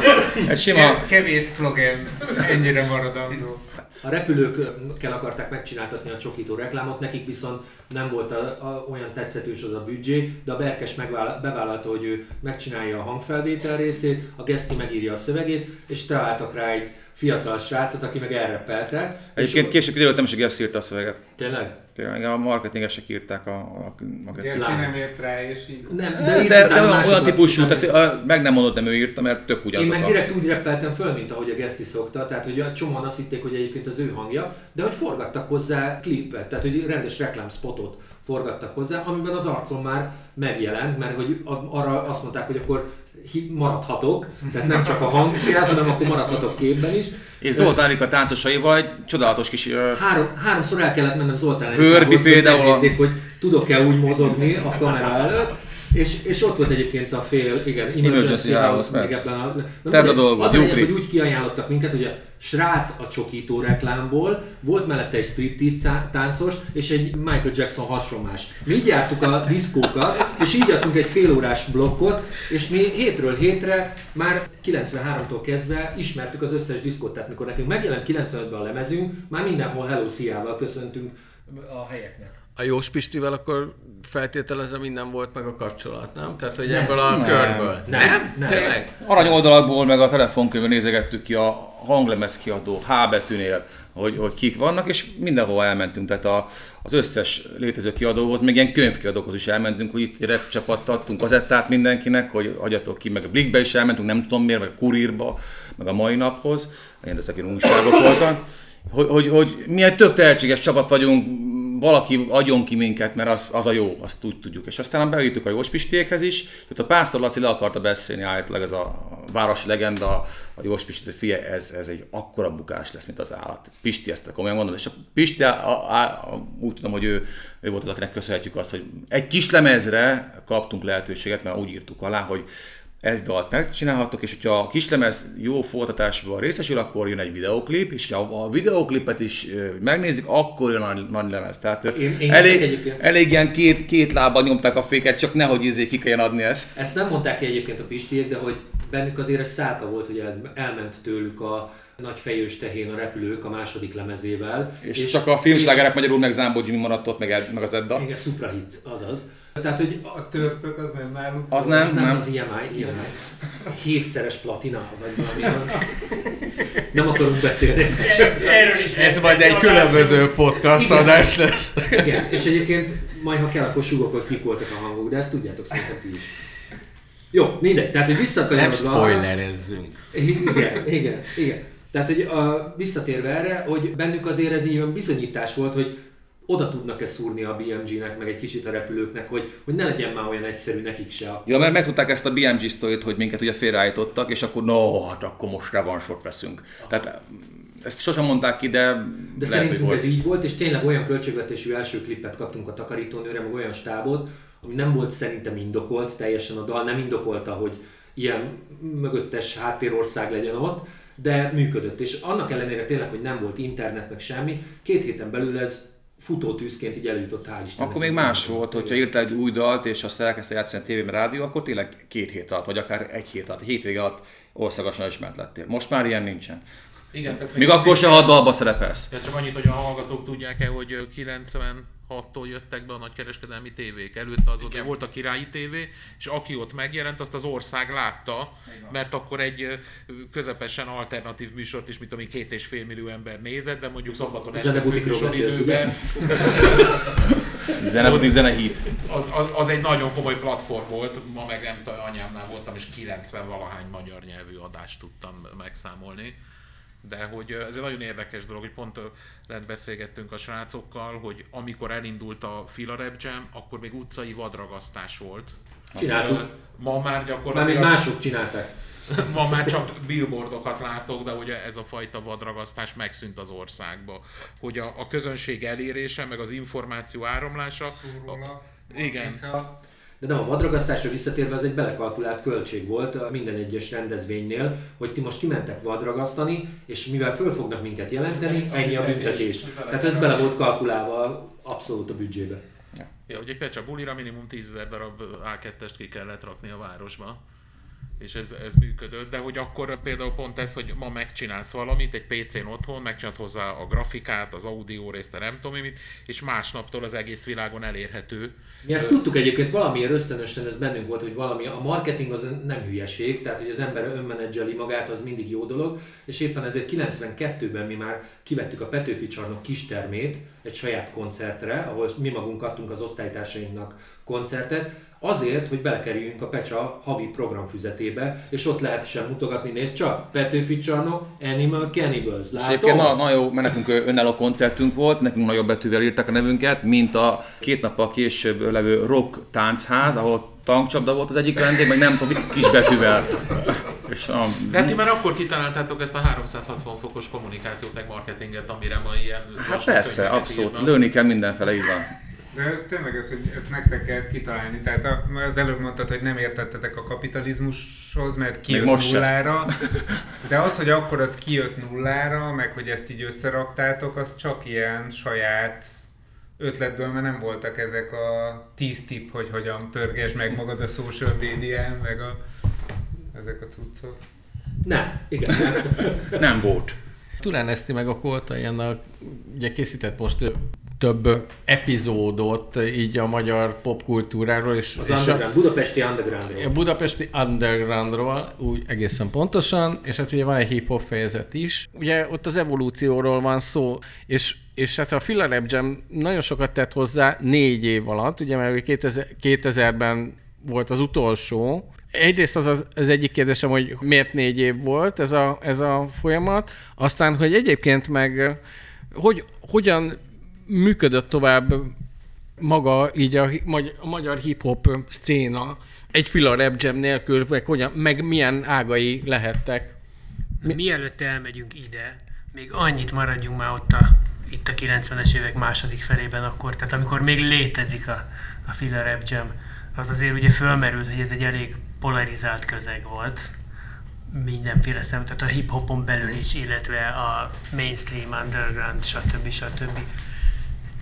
Egy sima, Ke- kevés szlogen, ennyire maradandó. A repülőkkel akarták megcsináltatni a csokító reklámot, nekik viszont nem volt a, a, olyan tetszetős az a büdzsé, de a Berkes megvállal, bevállalta, hogy ő megcsinálja a hangfelvétel részét, a Geszti megírja a szövegét, és találtak rá egy fiatal srácot, aki meg elreppelte. egyébként és, később kiderült, nem is a Gepsz írta a szöveget. Tényleg? Tényleg a marketingesek írták a, a, a Gerci nem ért rá, és így. Nem, De, írt de, utána de olyan, olyan típusú, tehát a, meg nem mondod, nem ő írta, mert tök Én ugyanazok meg direkt úgy reppeltem föl, mint ahogy a Geszti szokta, tehát hogy a csomóan azt hitték, hogy egyébként az ő hangja, de hogy forgattak hozzá klipet, tehát hogy rendes reklámspotot forgattak hozzá, amiben az arcom már megjelent, mert hogy arra azt mondták, hogy akkor maradhatok, tehát nem csak a hang kell, hanem akkor maradhatok képben is. És Zoltán a táncosaival egy csodálatos kis... ö, Három, háromszor el kellett mennem Zoltán Hörbi Editához, hogy például megnézzék, hogy tudok-e úgy mozogni a kamera előtt. És, és ott volt egyébként a fél, igen, Emergency House, még ebben a... Tedd a dolgot, az Jukri. hogy úgy kiajánlottak minket, hogy a srác a csokító reklámból, volt mellette egy striptease táncos, és egy Michael Jackson hasonlás. Mi így jártuk a diszkókat, és így adtunk egy félórás blokkot, és mi hétről hétre már 93-tól kezdve ismertük az összes diszkót, tehát mikor nekünk megjelent 95-ben a lemezünk, már mindenhol Hello Szia-val köszöntünk a helyeknek. A Jós Pistivel akkor feltételezem minden volt meg a kapcsolat, nem? Tehát, hogy Nem. ebből a Nem. körből. Nem, nem. Tényleg? Aranyoldalakból, meg a telefonkönyvön nézegettük ki a hanglemez kiadó H betűnél, hogy, hogy kik vannak, és mindenhova elmentünk, tehát a, az összes létező kiadóhoz, még ilyen könyvkiadókhoz is elmentünk, hogy itt rap csapat adtunk kazettát mindenkinek, hogy hagyjatok ki, meg a Blikbe is elmentünk, nem tudom miért, meg a Kurírba, meg a mai naphoz, ilyen ezek ilyen újságok voltak, hogy, hogy, hogy mi egy tök tehetséges csapat vagyunk, valaki adjon ki minket, mert az, az a jó, azt úgy tudjuk. És aztán beütük a Jós Pistiékhez is, tehát a Pásztor Laci le akarta beszélni állítólag ez a városi legenda, a Jós Pisti, hogy fie, ez, ez egy akkora bukás lesz, mint az állat. Pisti ezt komolyan mondom, és a Pisti, a, a, a, úgy tudom, hogy ő, ő volt az, akinek köszönhetjük azt, hogy egy kis lemezre kaptunk lehetőséget, mert úgy írtuk alá, hogy egy dalt megcsinálhatok, és hogyha a kislemez jó folytatásban részesül, akkor jön egy videoklip, és ha a videoklipet is megnézik, akkor jön a nagy lemez. Tehát Én- én elég, elég ilyen két, két lábban nyomták a féket, csak nehogy izé ki kelljen adni ezt. Ezt nem mondták ki egyébként a pistiek, de hogy bennük azért egy szálka volt, hogy el- elment tőlük a nagy fejős tehén a repülők a második lemezével. És, és csak a filmslágerek magyarul meg Zámbó Jimmy maradt ott, meg, meg az Edda. Igen, Supra Hits, azaz. Tehát, hogy A törpök az nem nálunk. Az az nem, nem, nem. az IMI, IMI. Hétszeres platina, vagy valami. Nem akarunk beszélni. Erről is Ez majd egy különböző podcast Igen. adás lesz. Igen, és egyébként majd ha kell, akkor sugok, hogy kik voltak a hangok, de ezt tudjátok szerintem ti is. Jó, mindegy. Tehát, hogy Nem visszakanyarodva... spoilerezzünk. Igen, igen, igen. Tehát, hogy a, visszatérve erre, hogy bennük azért ez így olyan bizonyítás volt, hogy oda tudnak-e szúrni a BMG-nek, meg egy kicsit a repülőknek, hogy, hogy ne legyen már olyan egyszerű nekik se. Ja, mert megtudták ezt a BMG sztorit, hogy minket ugye félreállítottak, és akkor no, hát akkor most revansot veszünk. Tehát ezt sosem mondták ki, de, de lehet, hogy szerintünk volt. ez így volt, és tényleg olyan költségvetésű első klipet kaptunk a takarítónőre, meg olyan stábot, ami nem volt szerintem indokolt, teljesen a dal nem indokolta, hogy ilyen mögöttes háttérország legyen ott, de működött. És annak ellenére tényleg, hogy nem volt internet, meg semmi, két héten belül ez futótűzként így eljutott, hál' Istennek. Akkor még más volt, hogyha írtál egy új dalt, és azt elkezdte játszani a tévében, rádió, akkor tényleg két hét alatt, vagy akár egy hét alatt, hétvége alatt országosan ismert lettél. Most már ilyen nincsen. Igen, tehát Még akkor se, ha a dalba szerepelsz. Tehát csak annyit, hogy a hallgatók tudják-e, hogy ö, 96-tól jöttek be a nagykereskedelmi tévék. Előtte az hogy volt a királyi tévé, és aki ott megjelent, azt az ország látta, mert akkor egy közepesen alternatív műsort is, mint ami két és fél millió ember nézett, de mondjuk szombaton este főműsoridőben, Zenebutik, zenehit. az, az, az, egy nagyon komoly platform volt, ma meg nem tudom, anyámnál voltam, és 90 valahány magyar nyelvű adást tudtam megszámolni. De hogy ez egy nagyon érdekes dolog, hogy pont lent beszélgettünk a srácokkal, hogy amikor elindult a Fila Rap Jam, akkor még utcai vadragasztás volt. Csináltuk. Ma már Már még gyakorlatilag mások csinálták. ma már csak billboardokat látok, de ugye ez a fajta vadragasztás megszűnt az országba. Hogy a, a közönség elérése, meg az információ áramlása. Róla. Igen. Matrica. De nem, a vadragasztásra visszatérve ez egy belekalkulált költség volt a minden egyes rendezvénynél, hogy ti most kimentek vadragasztani, és mivel föl fognak minket jelenteni, A ennyi a büntetés. Tehát ez bele volt kalkulálva abszolút a büdzsébe. Ja, ugye egy Pecsa bulira minimum 10 ezer darab A2-est ki kellett rakni a városba. És ez, ez működött, de hogy akkor például pont ez, hogy ma megcsinálsz valamit egy PC-n otthon, megcsinálod hozzá a grafikát, az audio részt, a nem tudom mit, és másnaptól az egész világon elérhető. Mi ezt tudtuk egyébként valamiért ösztönösen, ez bennünk volt, hogy valami, a marketing az nem hülyeség, tehát hogy az ember önmenedzseli magát, az mindig jó dolog, és éppen ezért 92-ben mi már kivettük a Petőfi csarnok kistermét egy saját koncertre, ahol mi magunk adtunk az osztálytársainknak koncertet, azért, hogy belekerüljünk a Pecsa havi programfüzetébe, és ott lehessen mutogatni, nézd csak, Petőfi csarnok, Animal Cannibals, És látod? egyébként na, na jó, mert nekünk önálló koncertünk volt, nekünk nagyobb betűvel írták a nevünket, mint a két nappal később levő rock táncház, ahol tankcsapda volt az egyik vendég, meg nem tudom, kisbetűvel. És a, De ti már akkor kitaláltátok ezt a 360 fokos kommunikációt, meg marketinget, amire ma ilyen... hát persze, abszolút, írnak. lőni kell mindenfele, így van. De ez tényleg ez, hogy ezt nektek kellett kitalálni. Tehát a, az előbb mondtad, hogy nem értettetek a kapitalizmushoz, mert kijött most sem. nullára. De az, hogy akkor az kijött nullára, meg hogy ezt így összeraktátok, az csak ilyen saját ötletből, mert nem voltak ezek a 10 tipp, hogy hogyan pörgesd meg magad a social médián, meg a, ezek a cuccok. Nem, igen. Nem volt. Tulán Eszti meg a Koltaiannak ugye készített most több epizódot így a magyar popkultúráról, és, Az és a, underground, budapesti undergroundról. a budapesti undergroundról úgy egészen pontosan, és hát ugye van egy hip-hop fejezet is. Ugye ott az evolúcióról van szó, és és hát a Rap Jam nagyon sokat tett hozzá négy év alatt, ugye mert ugye 2000, 2000-ben volt az utolsó. Egyrészt az, az az egyik kérdésem, hogy miért négy év volt ez a, ez a folyamat, aztán, hogy egyébként meg hogy, hogyan működött tovább maga így a, a magyar hip-hop szcéna egy fila rap jam nélkül, meg, hogyan, meg milyen ágai lehettek. Mi? Mielőtt elmegyünk ide, még annyit maradjunk már ott a, itt a 90-es évek második felében akkor, tehát amikor még létezik a, a Fila Rap Jam, az azért ugye fölmerült, hogy ez egy elég polarizált közeg volt, mindenféle szem, tehát a hip-hopon belül is, illetve a mainstream, underground, stb. stb.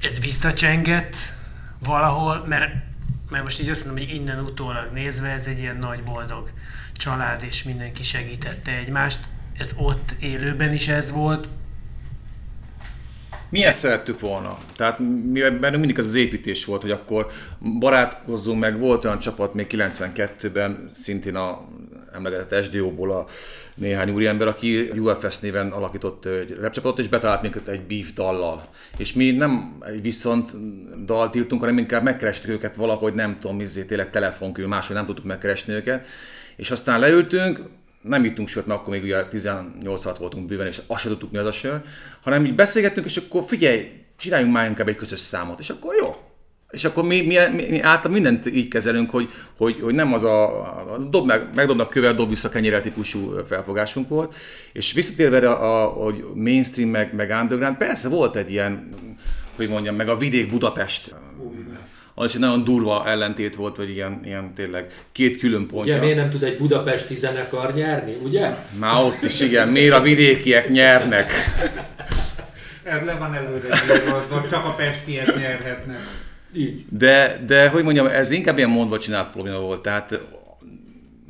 Ez visszacsengett valahol, mert, mert most így azt mondom, hogy innen utólag nézve ez egy ilyen nagy boldog család, és mindenki segítette egymást. Ez ott élőben is ez volt, Mi ezt szerettük volna. Tehát mi bennünk mindig az az építés volt, hogy akkor barátkozzunk meg. Volt olyan csapat még 92-ben, szintén a emlegetett SDO-ból a néhány úriember, aki UFS néven alakított egy repcsapatot, és betalált minket egy beef dallal. És mi nem viszont dalt írtunk, hanem inkább megkerestük őket valahogy, nem tudom, izé, tényleg telefonkül, máshogy nem tudtuk megkeresni őket. És aztán leültünk, nem ittunk sört, mert akkor még ugye 18 alatt voltunk bőven, és azt sem tudtuk mi az a sör, hanem így beszélgettünk, és akkor figyelj, csináljunk már inkább egy közös számot, és akkor jó. És akkor mi, mi, mi, által mindent így kezelünk, hogy, hogy, hogy nem az a, a dob meg, megdobnak kövel, dob vissza kenyére típusú felfogásunk volt. És visszatérve erre, a, a, hogy mainstream meg, meg underground, persze volt egy ilyen, hogy mondjam, meg a vidék Budapest az is egy nagyon durva ellentét volt, vagy ilyen, ilyen tényleg két külön pontja. Ugye miért nem tud egy budapesti zenekar nyerni, ugye? Már ott is igen, miért a vidékiek nyernek? Ez le van előre csak a pestiek nyerhetnek. Így. De, de hogy mondjam, ez inkább ilyen mondva csinált probléma volt, tehát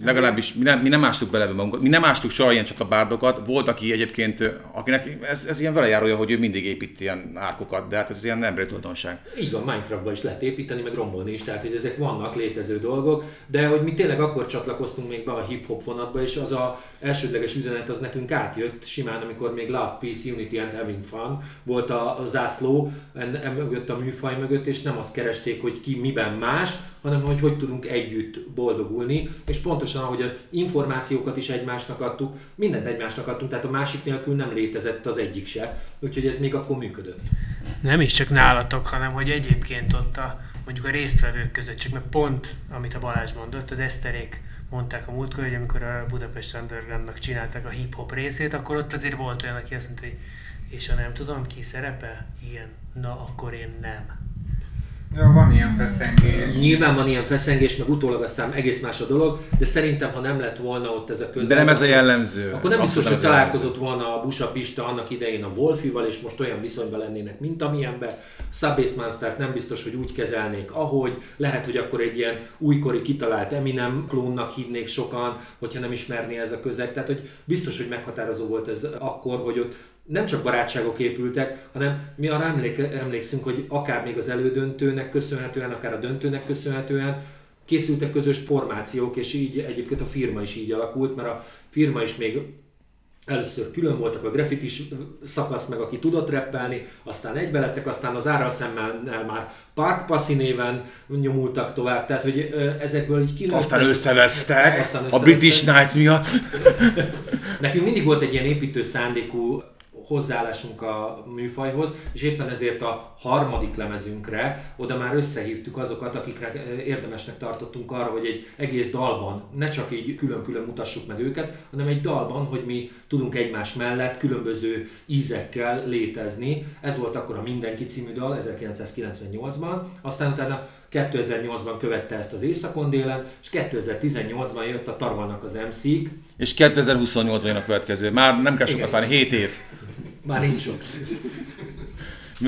legalábbis mi nem, mi nem ástuk bele magunkat, mi nem ástuk soha ilyen csak a bárdokat. Volt, aki egyébként, akinek ez, ez ilyen velejárója, hogy ő mindig épít ilyen árkokat, de hát ez ilyen emberi tulajdonság. Így van, Minecraftban is lehet építeni, meg rombolni is, tehát hogy ezek vannak létező dolgok, de hogy mi tényleg akkor csatlakoztunk még be a hip-hop vonatba, és az a elsődleges üzenet az nekünk átjött simán, amikor még Love, Peace, Unity and Having Fun volt a, a zászló mögött a műfaj mögött, és nem azt keresték, hogy ki miben más, hanem hogy hogy tudunk együtt boldogulni, és pontosan ahogy az információkat is egymásnak adtuk, mindent egymásnak adtunk, tehát a másik nélkül nem létezett az egyik se, úgyhogy ez még akkor működött. Nem is csak nálatok, hanem hogy egyébként ott a, mondjuk a résztvevők között, csak mert pont, amit a Balázs mondott, az Eszterék mondták a múltkor, hogy amikor a Budapest Undergroundnak csinálták a hip-hop részét, akkor ott azért volt olyan, aki azt mondta, hogy és ha nem tudom, ki szerepel? Igen. Na, akkor én nem. Ja, van ilyen feszengés. Nyilván van ilyen feszengés, meg utólag aztán egész más a dolog, de szerintem, ha nem lett volna ott ez a közeg, De nem ez a jellemző. Akkor nem biztos, hogy jellemző. találkozott volna a Busa Pista annak idején a Wolfival, és most olyan viszonyban lennének, mint amilyenben. Subbase Monstert nem biztos, hogy úgy kezelnék, ahogy. Lehet, hogy akkor egy ilyen újkori kitalált Eminem klónnak hinnék sokan, hogyha nem ismerné ez a közeg. Tehát, hogy biztos, hogy meghatározó volt ez akkor, hogy ott nem csak barátságok épültek, hanem mi arra emlék, emlékszünk, hogy akár még az elődöntőnek köszönhetően, akár a döntőnek köszönhetően készültek közös formációk, és így egyébként a firma is így alakult, mert a firma is még Először külön voltak a graffitis szakasz, meg aki tudott reppelni, aztán egybe lettek, aztán az árral szemmel már Park Passy néven nyomultak tovább, tehát hogy ezekből így kilőttek. Aztán összevesztek Aztán a British. Knights miatt. Nekünk mindig volt egy ilyen építő szándékú hozzáállásunk a műfajhoz, és éppen ezért a harmadik lemezünkre oda már összehívtuk azokat, akikre eh, érdemesnek tartottunk arra, hogy egy egész dalban ne csak így külön-külön mutassuk meg őket, hanem egy dalban, hogy mi tudunk egymás mellett különböző ízekkel létezni. Ez volt akkor a Mindenki című dal 1998-ban, aztán utána 2008-ban követte ezt az Éjszakon délen, és 2018-ban jött a Tarvalnak az MC-k, És 2028-ban jön a következő. Már nem kell sokat várni, 7 év. Már nincs sok.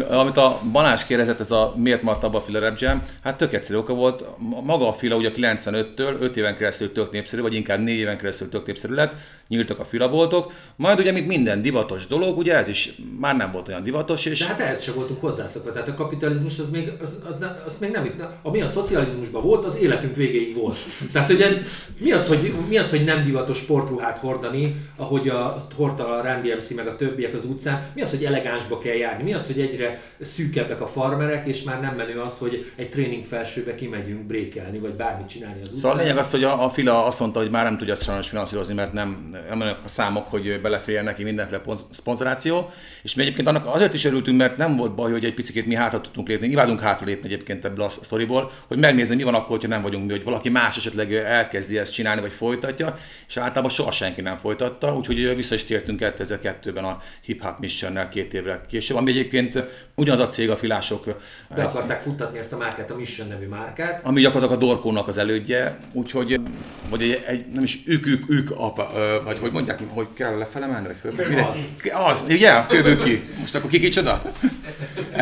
Amit a Balázs kérdezett, ez a miért maradt abba a Fila Rap Jam, hát tök egyszerű oka volt. Maga a Fila ugye 95-től 5 éven keresztül tök népszerű, vagy inkább 4 éven keresztül tök népszerű lett, nyíltak a filaboltok, majd ugye, mint minden divatos dolog, ugye ez is már nem volt olyan divatos, és De hát ehhez sem voltunk hozzászokva, tehát a kapitalizmus az még, az, az, ne, az még nem, ami a szocializmusban volt, az életünk végéig volt. Tehát, hogy ez, mi az, hogy, mi az, hogy nem divatos sportruhát hordani, ahogy a hordta a Randy MC meg a többiek az utcán, mi az, hogy elegánsba kell járni, mi az, hogy egyre egyre szűkebbek a farmerek, és már nem menő az, hogy egy tréning felsőbe kimegyünk brékelni, vagy bármit csinálni az utcán. Szóval a lényeg az, hogy a, a Fila azt mondta, hogy már nem tudja sajnos finanszírozni, mert nem, nem a számok, hogy beleférjen neki mindenféle ponz- szponzoráció. És mi egyébként annak azért is örültünk, mert nem volt baj, hogy egy picit mi hátra tudtunk lépni. Imádunk hátra lépni egyébként ebből a sztoriból, hogy megnézni, mi van akkor, hogyha nem vagyunk mi, hogy valaki más esetleg elkezdi ezt csinálni, vagy folytatja, és általában soha senki nem folytatta, úgyhogy vissza is tértünk 2002-ben a Hip Hop Missionnel két évre később, ami egyébként ugyanaz a cég, a filások, Be akarták futtatni ezt a márkát, a Mission nevű márkát. ami gyakorlatilag a Dorkónak az elődje, úgyhogy, vagy egy, egy nem is ők, ők, ők apa, vagy hogy mondják, hogy kell lefele menni, vagy föl? Az. Az, ugye? Kőből ki. Most akkor ki kicsoda?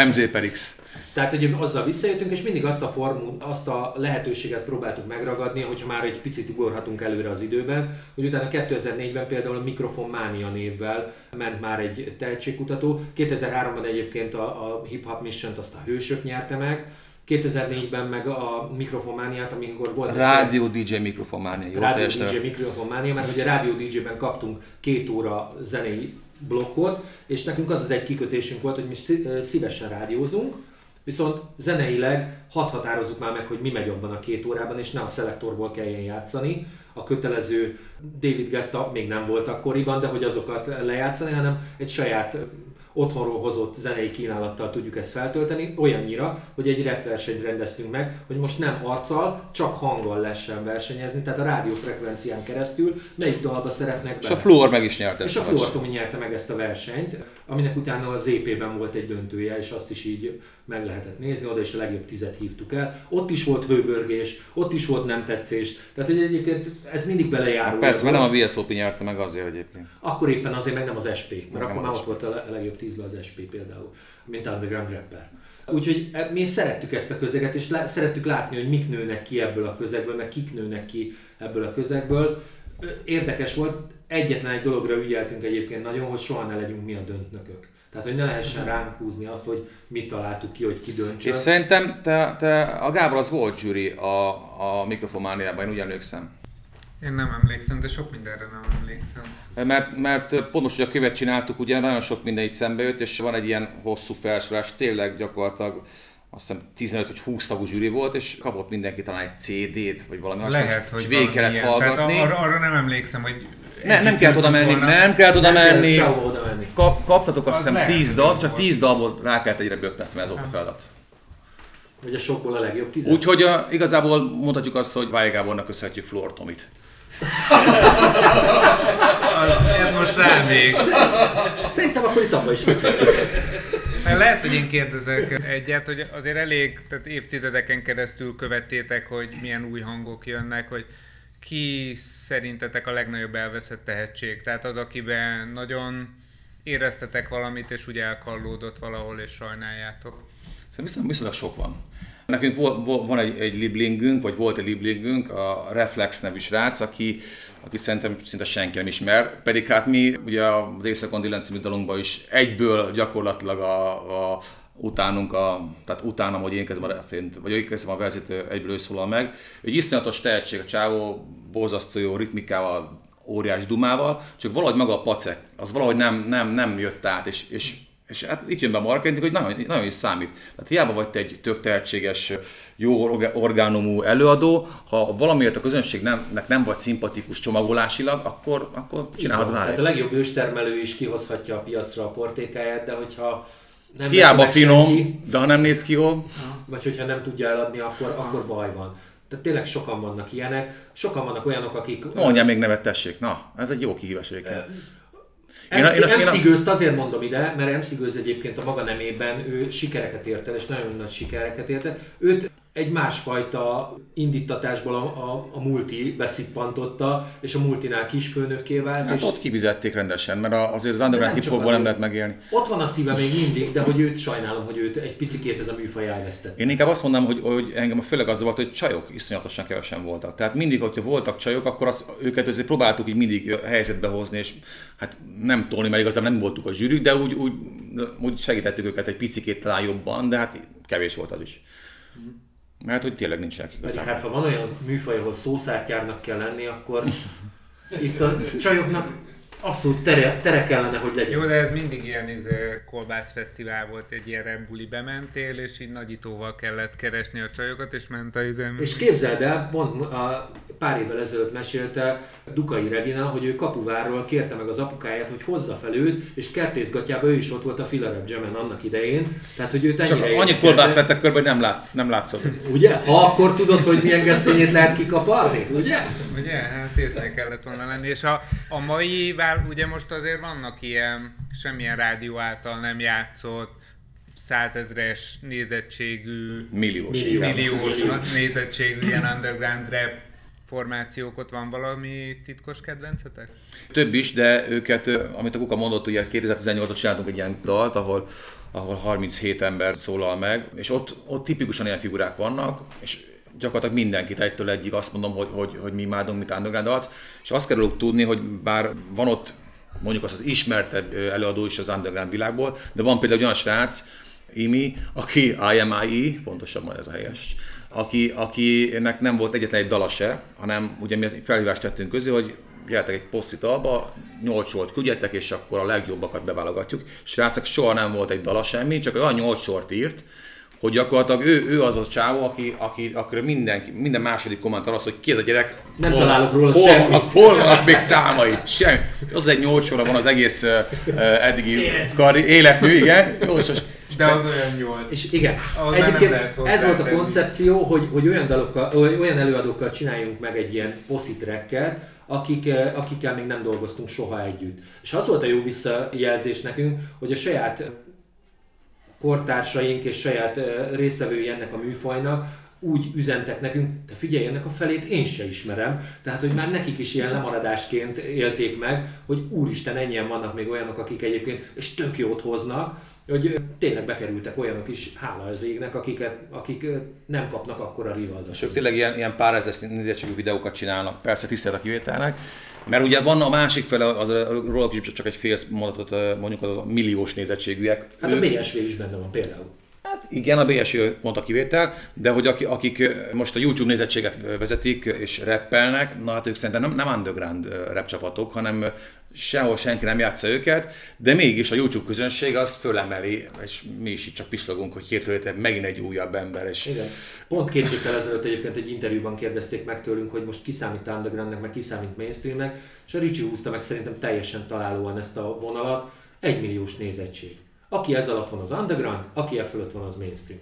MZ per X. Tehát, hogy azzal visszajöttünk, és mindig azt a formú, azt a lehetőséget próbáltuk megragadni, hogyha már egy picit ugorhatunk előre az időben, hogy utána 2004-ben például a Mikrofon Mánia névvel ment már egy tehetségkutató. 2003-ban egyébként a, a Hip Hop Mission-t azt a Hősök nyerte meg, 2004-ben meg a Mikrofonmániát, amikor volt Rádió DJ mikrofonmánia. Jó, Rádió teljesen. DJ Mikrofonmánia, mert ugye Rádió DJ-ben kaptunk két óra zenei blokkot, és nekünk az az egy kikötésünk volt, hogy mi szívesen rádiózunk, viszont zeneileg hadd határozzuk már meg, hogy mi megy abban a két órában, és ne a szelektorból kelljen játszani. A kötelező David Getta még nem volt akkoriban, de hogy azokat lejátszani, hanem egy saját otthonról hozott zenei kínálattal tudjuk ezt feltölteni, olyannyira, hogy egy rap versenyt rendeztünk meg, hogy most nem arccal, csak hanggal lehessen versenyezni, tehát a rádiófrekvencián keresztül melyik dalba szeretnek És bele. a Fluor meg is nyerte És a Fluor Tomi nyerte meg ezt a versenyt, aminek utána az EP-ben volt egy döntője, és azt is így meg lehetett nézni, oda is a legjobb tizet hívtuk el. Ott is volt hőbörgés, ott is volt nem tetszés. Tehát, hogy egyébként ez mindig belejárul. Persze, mert nem a VSOP nyerte meg azért egyébként. Akkor éppen azért meg nem az SP, mert nem akkor már ott volt a legjobb tízben az SP például, mint underground rapper. Úgyhogy e- mi szerettük ezt a közeget, és lá- szerettük látni, hogy mik nőnek ki ebből a közegből, meg kik nőnek ki ebből a közegből. Érdekes volt, egyetlen egy dologra ügyeltünk egyébként nagyon, hogy soha ne legyünk mi a döntnökök. Tehát, hogy ne lehessen ránk húzni azt, hogy mit találtuk ki, hogy ki döntsön. És szerintem te, te, a Gábor az volt zsűri a, a mikrofonmániában, én úgy emlékszem. Én nem emlékszem, de sok mindenre nem emlékszem. Mert, mert pont most, hogy a követ csináltuk, ugye nagyon sok minden így szembe jött, és van egy ilyen hosszú felsorolás, tényleg gyakorlatilag azt hiszem 15 vagy 20 tagú zsűri volt, és kapott mindenki talán egy CD-t, vagy valami hasonló, Lehet, hogy és végig kellett valamilyen. hallgatni. Tehát arra, arra nem emlékszem, hogy Ne, nem kellett oda menni, nem kellett oda Nem kellett menni. Kap, kaptatok azt Az hiszem lehet, 10 hogy dal, csak volt. 10 dalból rá kellett egyre böknesz, mert ez volt a feladat. Vagy a sokból a legjobb tizet. Úgyhogy a, igazából mondhatjuk azt, hogy Váj Gábornak köszönhetjük Flor Tomit. Az, ez most rám még. Szerintem akkor itt abban is megtettük. Lehet, hogy én kérdezek egyet, hogy azért elég, tehát évtizedeken keresztül követtétek, hogy milyen új hangok jönnek, hogy ki szerintetek a legnagyobb elveszett tehetség? Tehát az, akiben nagyon éreztetek valamit, és úgy elkallódott valahol, és sajnáljátok. Szerintem viszonylag sok van. Nekünk vol, vol, van egy, egy liblingünk, vagy volt egy liblingünk, a Reflex nevű srác, aki, aki szerintem szinte senki nem ismer, pedig hát mi ugye az Éjszakon Dylan című dalunkban is egyből gyakorlatilag a, a utánunk, a, tehát utánam, hogy én kezdem a refrént, vagy én kezdem a verzét, egyből ő szólal meg. Egy iszonyatos tehetség, a csávó borzasztó jó ritmikával, óriás dumával, csak valahogy maga a pacek, az valahogy nem, nem, nem jött át, és, és és hát itt jön be a marketing, hogy nagyon, nagyon is számít. Tehát hiába vagy te egy tök tehetséges, jó orgánumú előadó, ha valamiért a közönségnek nem vagy szimpatikus csomagolásilag, akkor, akkor csinálhatsz Tehát a legjobb őstermelő is kihozhatja a piacra a portékáját, de hogyha nem Hiába finom, senki, de ha nem néz ki jól, vagy hogyha nem tudja eladni, akkor, akkor baj van. Tehát tényleg sokan vannak ilyenek, sokan vannak olyanok, akik... mondjál még nevet, tessék. Na, ez egy jó kihívás egyébként. Én MC, én én Gőzt azért mondom ide, mert MC Gőz egyébként a maga nemében ő sikereket ért el, és nagyon nagy sikereket ért el. Őt egy másfajta indítatásból a, a, a multi beszippantotta, és a multinál kisfőnökké vált. Hát és ott kivizették rendesen, mert azért az underground nem hip csak hopból nem lehet megélni. Ott van a szíve még mindig, de hogy őt sajnálom, hogy őt egy picikét ez a műfaj elvesztett. Én inkább azt mondom, hogy, hogy engem főleg az volt, hogy csajok iszonyatosan kevesen voltak. Tehát mindig, hogyha voltak csajok, akkor az, őket azért próbáltuk így mindig helyzetbe hozni, és hát nem tolni, mert igazából nem voltuk a zsűrű, de úgy, úgy, úgy segítettük őket egy picikét talán jobban, de hát kevés volt az is. Mert hogy tényleg nincsenek igazából. hát ha van olyan műfaj, ahol szószártyárnak kell lenni, akkor itt a csajoknak abszolút tere, tere kellene, hogy legyen. Jó, de ez mindig ilyen izé, kolbászfesztivál volt, egy ilyen rembuli bementél, és így nagyítóval kellett keresni a csajokat, és ment a izem. És képzeld el, pont a pár évvel ezelőtt mesélte Dukai Regina, hogy ő Kapuvárról kérte meg az apukáját, hogy hozza fel őt, és kertészgatjában ő is ott volt a Filarep Gemen annak idején. Tehát, hogy őt Csak ennyire annyi érdekelte. kolbász vettek körbe, hogy nem, lát, nem látszott. Ugye? Ha akkor tudod, hogy milyen gesztenyét lehet kikaparni, ugye? Ugye? Hát észre kellett volna lenni. És a, a mai, vál, ugye most azért vannak ilyen, semmilyen rádió által nem játszott, százezres nézettségű, Milliós. Millió. inkább. milliós nézettségű ilyen underground rap formációk, ott van valami titkos kedvencetek? Több is, de őket, amit a Kuka mondott, ugye 2018-ban csináltunk egy ilyen dalt, ahol, ahol 37 ember szólal meg, és ott, ott tipikusan ilyen figurák vannak, és gyakorlatilag mindenkit egytől egyig azt mondom, hogy, hogy, hogy mi imádunk, mint underground arc, és azt kell tudni, hogy bár van ott mondjuk az az ismertebb előadó is az underground világból, de van például olyan srác, Imi, aki IMIE, pontosabban ez a helyes, aki, akinek nem volt egyetlen egy dala se, hanem ugye mi felhívást tettünk közé, hogy gyertek egy posztit alba, nyolc sort küldjetek, és akkor a legjobbakat beválogatjuk. Srácok, soha nem volt egy dala semmi, csak olyan nyolc sort írt, hogy gyakorlatilag ő, ő az a csávó, aki, aki akkor mindenki, minden második kommentar az, hogy ki ez a gyerek, Nem találok róla hol, semmit. vannak, hol vannak még számai, semmi. Az egy nyolc sorra van az egész uh, eddigi karri, életmű, igen. Jó, és, és De az olyan nyolc. És igen, nem egyébként lehet ez volt a koncepció, hogy, hogy olyan, dalokkal, oly- olyan előadókkal csináljunk meg egy ilyen poszitrekket, akik, eh, akikkel még nem dolgoztunk soha együtt. És az volt a jó visszajelzés nekünk, hogy a saját kortársaink és saját résztvevői ennek a műfajnak úgy üzentek nekünk, de figyelj, ennek a felét én se ismerem. Tehát, hogy már nekik is ilyen lemaradásként élték meg, hogy úristen, ennyien vannak még olyanok, akik egyébként, és tök jót hoznak, hogy tényleg bekerültek olyanok is, hála az égnek, akiket, akik nem kapnak akkora rivaldot. És ők tényleg ilyen, ilyen pár ezer nézettségű videókat csinálnak, persze tisztelt a kivételnek, mert ugye van a másik fele, az, róla is csak egy fél mondatot mondjuk, az a milliós nézettségűek. Hát a BSV is benne van például. Hát igen, a BSI pont a kivétel, de hogy aki, akik ö, most a YouTube nézettséget vezetik és rappelnek, na hát ők szerintem nem, nem underground rap csapatok, hanem sehol senki nem játsza őket, de mégis a YouTube közönség az fölemeli, és mi is itt csak pislogunk, hogy hirtelen megint egy újabb ember, és Igen. Pont két héttel ezelőtt egyébként egy interjúban kérdezték meg tőlünk, hogy most ki számít undergroundnek, meg ki számít mainstreamnek, és a Ricsi húzta meg szerintem teljesen találóan ezt a vonalat, egy milliós nézettség. Aki ez alatt van az underground, aki e fölött van az mainstream.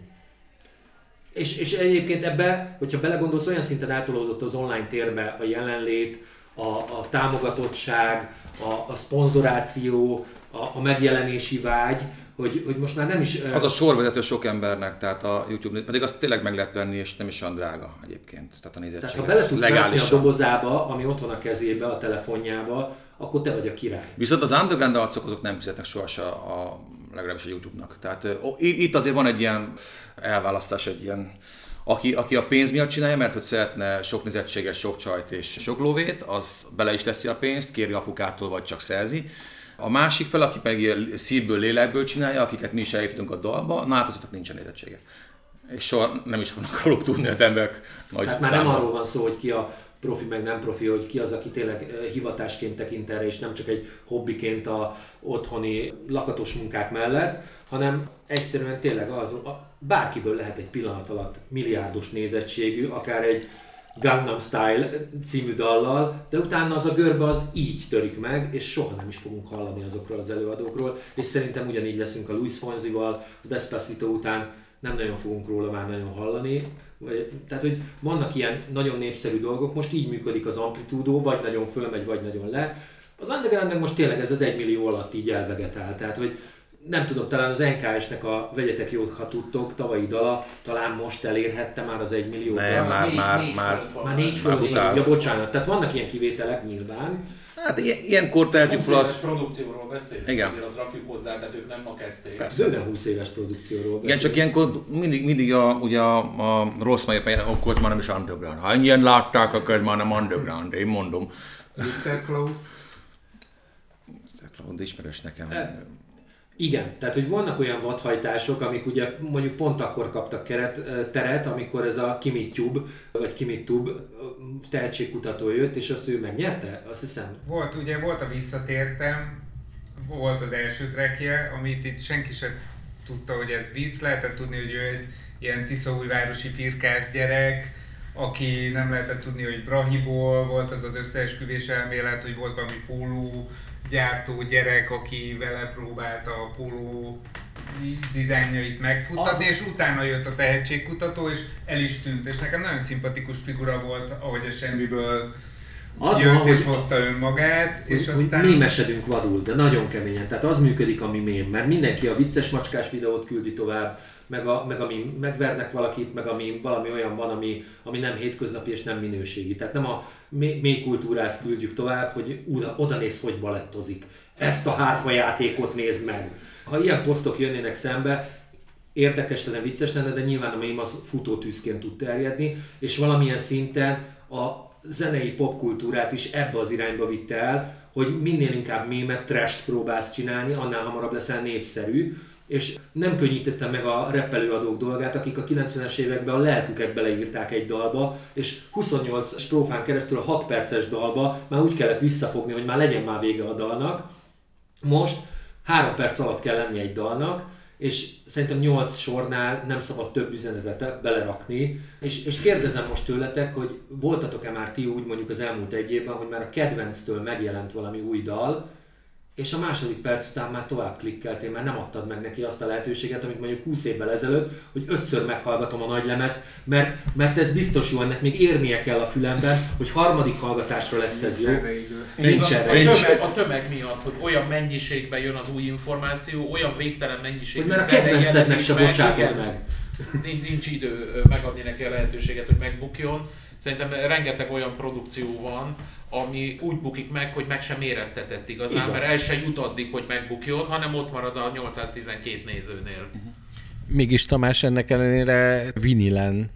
És, és egyébként ebbe, hogyha belegondolsz, olyan szinten átolódott az online térbe a jelenlét, a, a támogatottság, a, a szponzoráció, a, a megjelenési vágy, hogy, hogy most már nem is... az a sorvezető sok embernek, tehát a YouTube, pedig azt tényleg meg lehet venni, és nem is olyan drága egyébként, tehát a nézettség. Tehát ha bele tudsz mászni a legálisan. dobozába, ami ott van a kezébe, a telefonjába, akkor te vagy a király. Viszont az underground arcok azok nem fizetnek sohasem a, a legalábbis a YouTube-nak. Tehát ó, itt azért van egy ilyen elválasztás, egy ilyen aki, aki a pénz miatt csinálja, mert hogy szeretne sok nézettséges, sok csajt és sok lóvét, az bele is teszi a pénzt, kéri apukától, vagy csak szerzi. A másik fel, aki pedig szívből, lélekből csinálja, akiket mi is elhívtunk a dalba, na hát azoknak nincsen nézettsége. És soha nem is fognak róluk tudni az emberek nagy Tehát már nem száma. arról van szó, hogy ki a profi meg nem profi, hogy ki az, aki tényleg ö, hivatásként tekint erre, és nem csak egy hobbiként a otthoni lakatos munkák mellett, hanem egyszerűen tényleg az, bárkiből lehet egy pillanat alatt milliárdos nézettségű, akár egy Gangnam Style című dallal, de utána az a görbe az így törik meg, és soha nem is fogunk hallani azokról az előadókról, és szerintem ugyanígy leszünk a Luis Fonzival, a Despacito után nem nagyon fogunk róla már nagyon hallani, vagy, tehát, hogy vannak ilyen nagyon népszerű dolgok, most így működik az amplitúdó, vagy nagyon fölmegy, vagy nagyon le. Az undergroundnak most tényleg ez az egy millió alatt így elvegetál, tehát, hogy nem tudom, talán az NKS-nek a Vegyetek jót, ha tudtok, tavalyi dala, talán most elérhette már az egy millió. Nem, már, már, már, Már négy fölött, ja bocsánat, tehát vannak ilyen kivételek nyilván. Hát ilyen- ilyenkor tehetjük fel 20 éves azt, produkcióról beszélünk, Igen. azért azt rakjuk hozzá, tehát ők nem ma kezdték. Persze. Bőven 20 éves produkcióról Igen, csak ilyenkor mindig, mindig a, ugye a, a rossz majom, akkor az már nem is underground. Ha ennyien látták, akkor ez már nem underground, én mondom. Mr. Klaus? De ismerős nekem. Igen, tehát hogy vannak olyan vadhajtások, amik ugye mondjuk pont akkor kaptak keret, teret, amikor ez a Kimitube, vagy Kimitube tehetségkutató jött, és azt ő megnyerte, azt hiszem. Volt, ugye volt a Visszatértem, volt az első trackje, amit itt senki sem tudta, hogy ez vicc, lehetett tudni, hogy ő egy ilyen Tiszaújvárosi firkász gyerek, aki nem lehetett tudni, hogy Brahiból volt az az összeesküvés elmélet, hogy volt valami póló gyártó gyerek, aki vele próbálta a póló dizájnjait megfuttatni, Az- és utána jött a tehetségkutató, és el is tűnt, és nekem nagyon szimpatikus figura volt, ahogy a semmiből Az jött van, és hozta önmagát, és hogy, aztán... hogy mémesedünk vadul, de nagyon keményen. Tehát az működik, ami mém, mert mindenki a vicces macskás videót küldi tovább, meg, a, meg ami megvernek valakit, meg ami valami olyan van, ami, ami nem hétköznapi és nem minőségi. Tehát nem a mély, kultúrát küldjük tovább, hogy oda, oda néz, hogy balettozik. Ezt a hárfa játékot nézd meg. Ha ilyen posztok jönnének szembe, érdekes lenne, vicces lenne, de nyilván a mém az futótűzként tud terjedni, és valamilyen szinten a zenei popkultúrát is ebbe az irányba vitte el, hogy minél inkább mémet, trash próbálsz csinálni, annál hamarabb leszel népszerű, és nem könnyítette meg a repelőadók dolgát, akik a 90-es években a lelküket beleírták egy dalba, és 28 strófán keresztül a 6 perces dalba már úgy kellett visszafogni, hogy már legyen már vége a dalnak. Most 3 perc alatt kell lenni egy dalnak, és szerintem 8 sornál nem szabad több üzenetet belerakni. És, és kérdezem most tőletek, hogy voltatok-e már ti úgy mondjuk az elmúlt egy évben, hogy már a kedvenctől megjelent valami új dal, és a második perc után már tovább klikkeltél, mert nem adtad meg neki azt a lehetőséget, amit mondjuk 20 évvel ezelőtt, hogy ötször meghallgatom a nagy lemezt, mert, mert ez biztos jó, ennek még érnie kell a fülemben, hogy harmadik hallgatásra lesz ez jó. Nincs erre. a, tömeg, a tömeg miatt, hogy olyan mennyiségben jön az új információ, olyan végtelen mennyiségű Hogy már a kedvencednek se bocsátod meg. Nincs, nincs idő megadni neki a lehetőséget, hogy megbukjon. Szerintem rengeteg olyan produkció van, ami úgy bukik meg, hogy meg sem mérettetett igazán, Igen. mert el se jut addig, hogy megbukjon, hanem ott marad a 812 nézőnél. Mégis Tamás ennek ellenére vinilen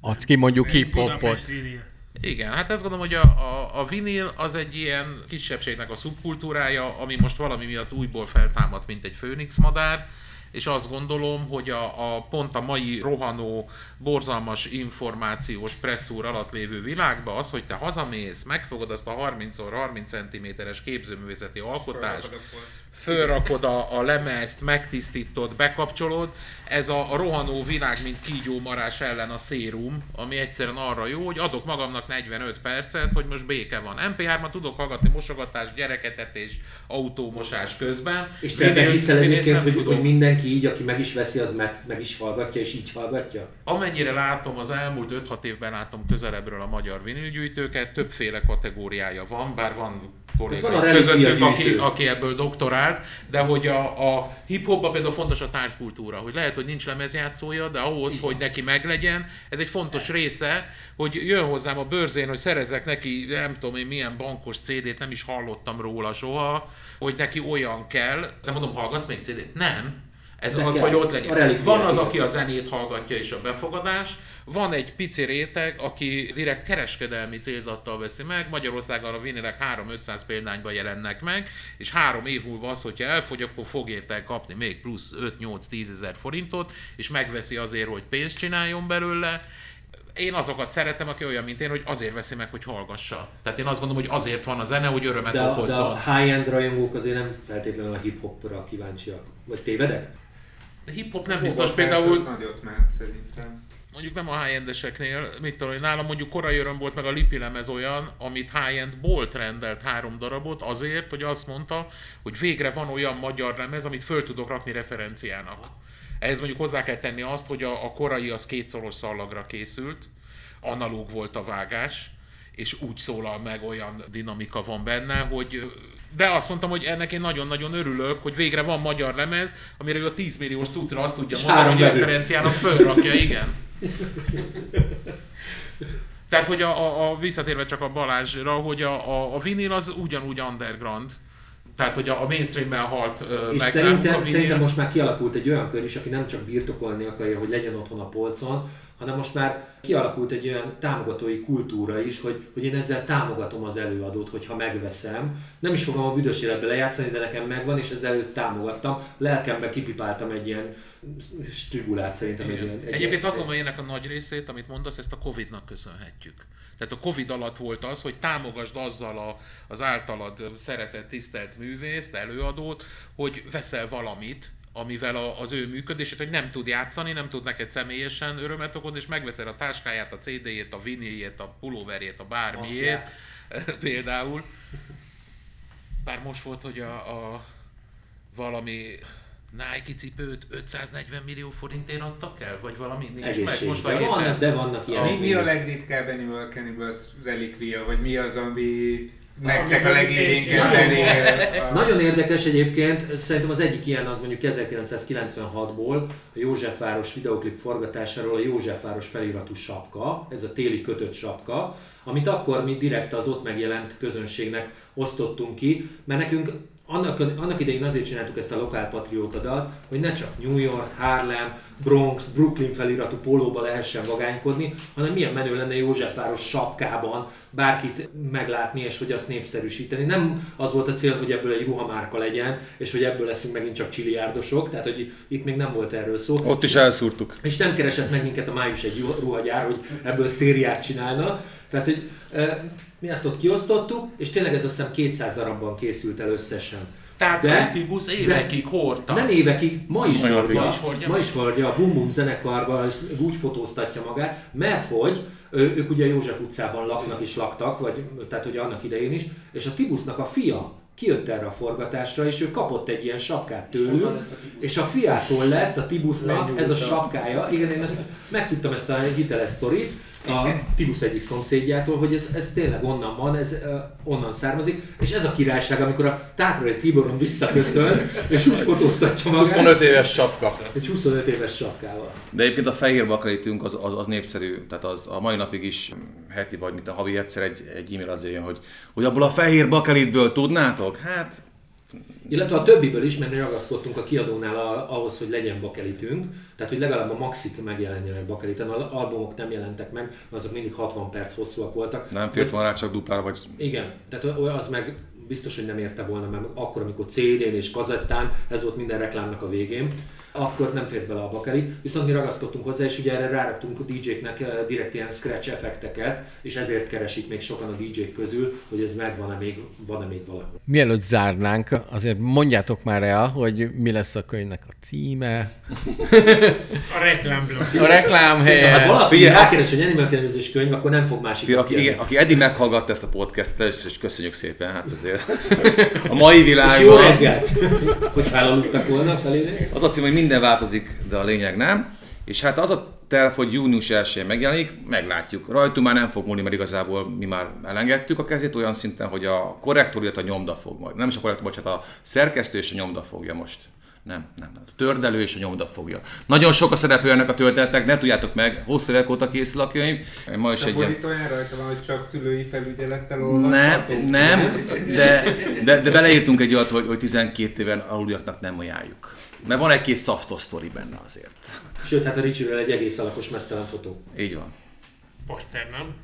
adsz ki mondjuk Vinil. Igen, hát azt gondolom, hogy a, a, a vinil az egy ilyen kisebbségnek a szubkultúrája, ami most valami miatt újból feltámadt, mint egy főnix madár, és azt gondolom, hogy a, a pont a mai rohanó, borzalmas információs presszúr alatt lévő világban az, hogy te hazamész, megfogod azt a 30x30 cm-es képzőművészeti alkotást, fölrakod a, a lemezt, megtisztítod, bekapcsolod. Ez a, a rohanó világ, mint kígyó marás ellen a szérum, ami egyszerűen arra jó, hogy adok magamnak 45 percet, hogy most béke van. MP3-ban tudok hallgatni mosogatás, gyereketetés, autómosás közben. És te ebben hiszel egyébként, hogy, hogy mindenki így, aki meg is veszi, az meg, meg is hallgatja, és így hallgatja? Amennyire látom, az elmúlt 5-6 évben látom közelebbről a magyar vinilgyűjtőket, többféle kategóriája van, bár van relikvia közöttük, aki, aki ebből doktorált, de hogy a, a hip-hopban például fontos a tárgykultúra, hogy lehet, hogy nincs lemezjátszója, de ahhoz, hogy neki meglegyen, ez egy fontos része, hogy jön hozzám a bőrzén, hogy szerezzek neki, nem tudom én milyen bankos CD-t, nem is hallottam róla soha, hogy neki olyan kell, de mondom, hallgatsz még CD-t? Nem. Ez az, hogy ott legyen. Van az, aki a zenét hallgatja és a befogadás, van egy pici réteg, aki direkt kereskedelmi célzattal veszi meg, Magyarországon a vinilek 3-500 példányban jelennek meg, és három év múlva az, hogyha elfogy, akkor fog érte kapni még plusz 5-8-10 ezer forintot, és megveszi azért, hogy pénzt csináljon belőle. Én azokat szeretem, aki olyan, mint én, hogy azért veszi meg, hogy hallgassa. Tehát én azt gondolom, hogy azért van a zene, hogy örömet De, a- de okozzon. a high-end rajongók azért nem feltétlenül a hip-hopra kíváncsiak. Vagy tévedek? De hip-hop nem Hova biztos, például Nagyot ment szerintem. Mondjuk nem a high-endeseknél, mit tudom, nálam mondjuk korai öröm volt meg a Lipi lemez olyan, amit high-end Bolt rendelt három darabot azért, hogy azt mondta, hogy végre van olyan magyar lemez, amit föl tudok rakni referenciának. Ehhez mondjuk hozzá kell tenni azt, hogy a, a korai az kétszoros szallagra készült, analóg volt a vágás, és úgy szólal meg, olyan dinamika van benne, hogy de azt mondtam, hogy ennek én nagyon-nagyon örülök, hogy végre van magyar lemez, amire ő a 10 milliós cuccra azt tudja mondani, hogy referenciának fölrakja, igen. Tehát, hogy a, a, a visszatérve csak a Balázsra, hogy a, a, a vinil az ugyanúgy underground. Tehát, hogy a, a mainstream-mel halt ö, És meg szerintem, a vinil. szerintem most már kialakult egy olyan kör is, aki nem csak birtokolni akarja, hogy legyen otthon a polcon, hanem most már kialakult egy olyan támogatói kultúra is, hogy, hogy én ezzel támogatom az előadót, hogyha megveszem. Nem is fogom a büdös életbe lejátszani, de nekem megvan, és ezzel őt támogattam. Lelkembe kipipáltam egy ilyen strigulát szerintem. Egy ilyen, egy Egyébként azt gondolom, hogy ennek a nagy részét, amit mondasz, ezt a Covid-nak köszönhetjük. Tehát a Covid alatt volt az, hogy támogasd azzal a, az általad szeretett, tisztelt művészt, előadót, hogy veszel valamit, amivel a, az ő működését, hogy nem tud játszani, nem tud neked személyesen örömet okozni, és megveszed a táskáját, a CD-jét, a vinyljét, a pulóverjét, a bármiét, például. Bár most volt, hogy a, a valami Nike cipőt 540 millió forintért adtak el? Vagy valami? Nincs meg most De vannak, de vannak ilyen. Mi, mi a legritkább Animal Cannibals relikvia, vagy mi az, ami nektek a legélénkebb? Nagyon érdekes egyébként, szerintem az egyik ilyen az mondjuk 1996-ból a Józsefváros videoklip forgatásáról a Józsefváros feliratú sapka, ez a téli kötött sapka, amit akkor mi direkt az ott megjelent közönségnek osztottunk ki, mert nekünk annak, annak idején azért csináltuk ezt a lokál patrióta dalt, hogy ne csak New York, Harlem, Bronx, Brooklyn feliratú pólóba lehessen vagánykodni, hanem milyen menő lenne Józsefváros sapkában bárkit meglátni, és hogy azt népszerűsíteni. Nem az volt a cél, hogy ebből egy ruhamárka legyen, és hogy ebből leszünk megint csak csiliárdosok, tehát hogy itt még nem volt erről szó. Ott is elszúrtuk. És nem keresett meg minket a május egy ruhagyár, hogy ebből szériát csinálna. Tehát, hogy e, mi ezt ott kiosztottuk, és tényleg ez azt hiszem 200 darabban készült el összesen. Tehát De- a Tibusz évekig hordta. Nem évekig, ma is hordja, is hordja. ma is hordja a Bum Bum zenekarban, és úgy fotóztatja magát, mert hogy ők ugye József utcában laknak és laktak, vagy, tehát ugye annak idején is, és a Tibusznak a fia kijött erre a forgatásra, és ő kapott egy ilyen sapkát tőlük, és a fiától lett a Tibusznak ez a sapkája. Igen, én ezt, megtudtam ezt a hiteles sztorit, a Tibusz egyik szomszédjától, hogy ez, ez tényleg onnan van, ez uh, onnan származik, és ez a királyság, amikor a Tátrai Tiboron visszaköszön, és úgy fotóztatja magát, 25 éves sapka. egy 25 éves sapkával. De egyébként a fehér bakelitünk az, az, az népszerű, tehát az a mai napig is heti vagy mint a havi egyszer egy, egy e-mail azért jön, hogy, hogy abból a fehér bakelitből tudnátok? Hát Illetve a többiből is, mert ragaszkodtunk a kiadónál a, ahhoz, hogy legyen bakelitünk, tehát hogy legalább a maxik megjelenjenek bakeliten, az albumok nem jelentek meg, azok mindig 60 perc hosszúak voltak. nem fért volna rá csak duplára, vagy Igen, tehát az meg biztos, hogy nem érte volna, mert akkor, amikor CD-n és kazettán, ez volt minden reklámnak a végén, akkor nem fért bele a bakelit, viszont mi ragaszkodtunk hozzá, és ugye erre ráraktunk a DJ-knek eh, direkt ilyen scratch effekteket, és ezért keresik még sokan a DJ-k közül, hogy ez megvan-e még, van-e még valahol. Mielőtt zárnánk, azért mondjátok már el, hogy mi lesz a könyvnek a címe, A reklámblokk. a reklám Ha helye. valaki rákeres egy Animal Cannibals könyv, akkor nem fog másik Fia, aki, igen, aki eddig meghallgatta ezt a podcastet, és, és köszönjük szépen, hát azért a mai És jó világban reggelt! hogy elaludtak volna felé. az a cím, hogy minden változik, de a lényeg nem. És hát az a terv, hogy június 1 megjelenik, meglátjuk. Rajtunk már nem fog múlni, mert igazából mi már elengedtük a kezét olyan szinten, hogy a korrektor, illetve a nyomda fog majd. Nem is a korrektor, bocsánat, a szerkesztő és a nyomda fogja most. Nem, nem, nem. A tördelő és a nyomda fogja. Nagyon sok a szereplő ennek a történetnek, ne tudjátok meg, hosszú évek óta készül a könyv. Ma is egy borítóján rajta van, hogy csak szülői felügyelettel Nem, olvasható. nem, de, de, de beleírtunk egy olyat, hogy, hogy 12 éven aluliaknak nem ajánljuk. Mert van egy-két szaftos sztori benne azért. Sőt, hát a Richie egy egész alakos mesztelen fotó. Így van. Poszter, nem?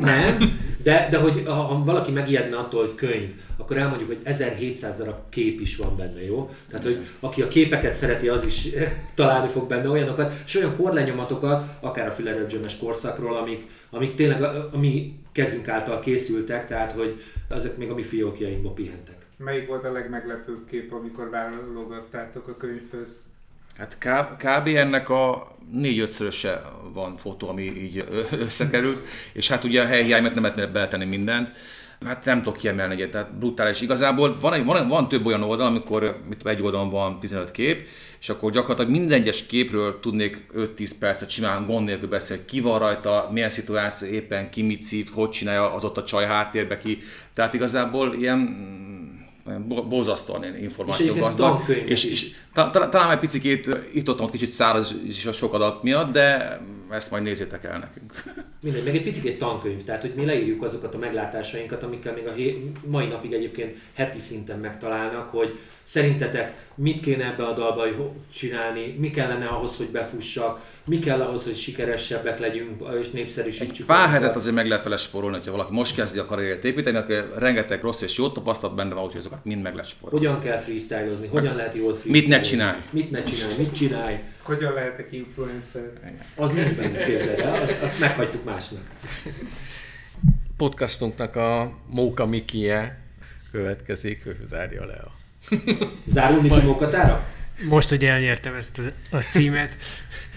Nem, de, de hogy ha, ha valaki megijedne attól, hogy könyv, akkor elmondjuk, hogy 1700 darab kép is van benne, jó? Tehát, hogy aki a képeket szereti, az is találni fog benne olyanokat, és olyan korlenyomatokat, akár a Philadelphia korszakról, amik, amik tényleg a, a mi kezünk által készültek, tehát, hogy ezek még a mi fiókjainkba pihentek. Melyik volt a legmeglepőbb kép, amikor válogattátok a könyvhöz? Hát kb, kb. ennek a négy-ötszöröse van fotó, ami így összekerült, és hát ugye a helyhiány, mert nem lehetne beletenni mindent. Hát nem tudok kiemelni egyet, tehát brutális. Igazából van, egy, van, van több olyan oldal, amikor mit, egy oldalon van 15 kép, és akkor gyakorlatilag minden egyes képről tudnék 5-10 percet simán gond nélkül beszélni, ki van rajta, milyen szituáció éppen, ki mit szív, hogy csinálja az ott a csaj háttérbe ki. Tehát igazából ilyen borzasztóan ilyen információ egyébként gazdag. És, és ta, ta, talán egy picit itt ott kicsit száraz is a sok adat miatt, de ezt majd nézzétek el nekünk. Mindegy, meg egy picit egy tankönyv, tehát hogy mi leírjuk azokat a meglátásainkat, amikkel még a mai napig egyébként heti szinten megtalálnak, hogy Szerintetek mit kéne ebbe a dalba csinálni, mi kellene ahhoz, hogy befussak, mi kell ahhoz, hogy sikeresebbek legyünk és népszerűsítsük. Pár magunkat? hetet azért meg lehet vele spórolni, hogyha valaki most kezdi a karriert építeni, akkor rengeteg rossz és jó tapasztalat benne van, úgyhogy azokat mind meg lehet spórolni. Hogyan kell freestylozni, hogyan lehet jól freestylozni? Mit ne csinálj? Mit ne csinálj, mit csinálj? Hogyan lehetek influencer? Az nincs benne, képzeld el, azt, azt meghagytuk másnak. Podcastunknak a Móka Mikie következik, ő zárja le a Zárul Miki Mókatára? Most, hogy elnyertem ezt a, a címet,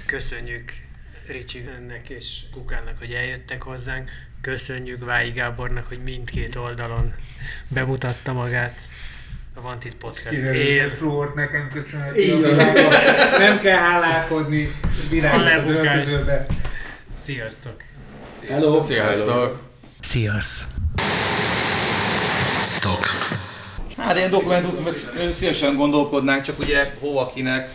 köszönjük Ricsi ennek és Kukának, hogy eljöttek hozzánk. Köszönjük Vályi Gábornak, hogy mindkét oldalon bemutatta magát. A Vantit Podcast Kiderült, hogy él. fluort nekem köszönhető. Van. Nem kell hálálkodni, virágot az öltözőbe. Sziasztok! Hello! Sziasztok! Sziasz! Hát ilyen dokumentumfilm, szívesen gondolkodnánk, csak ugye hova, kinek,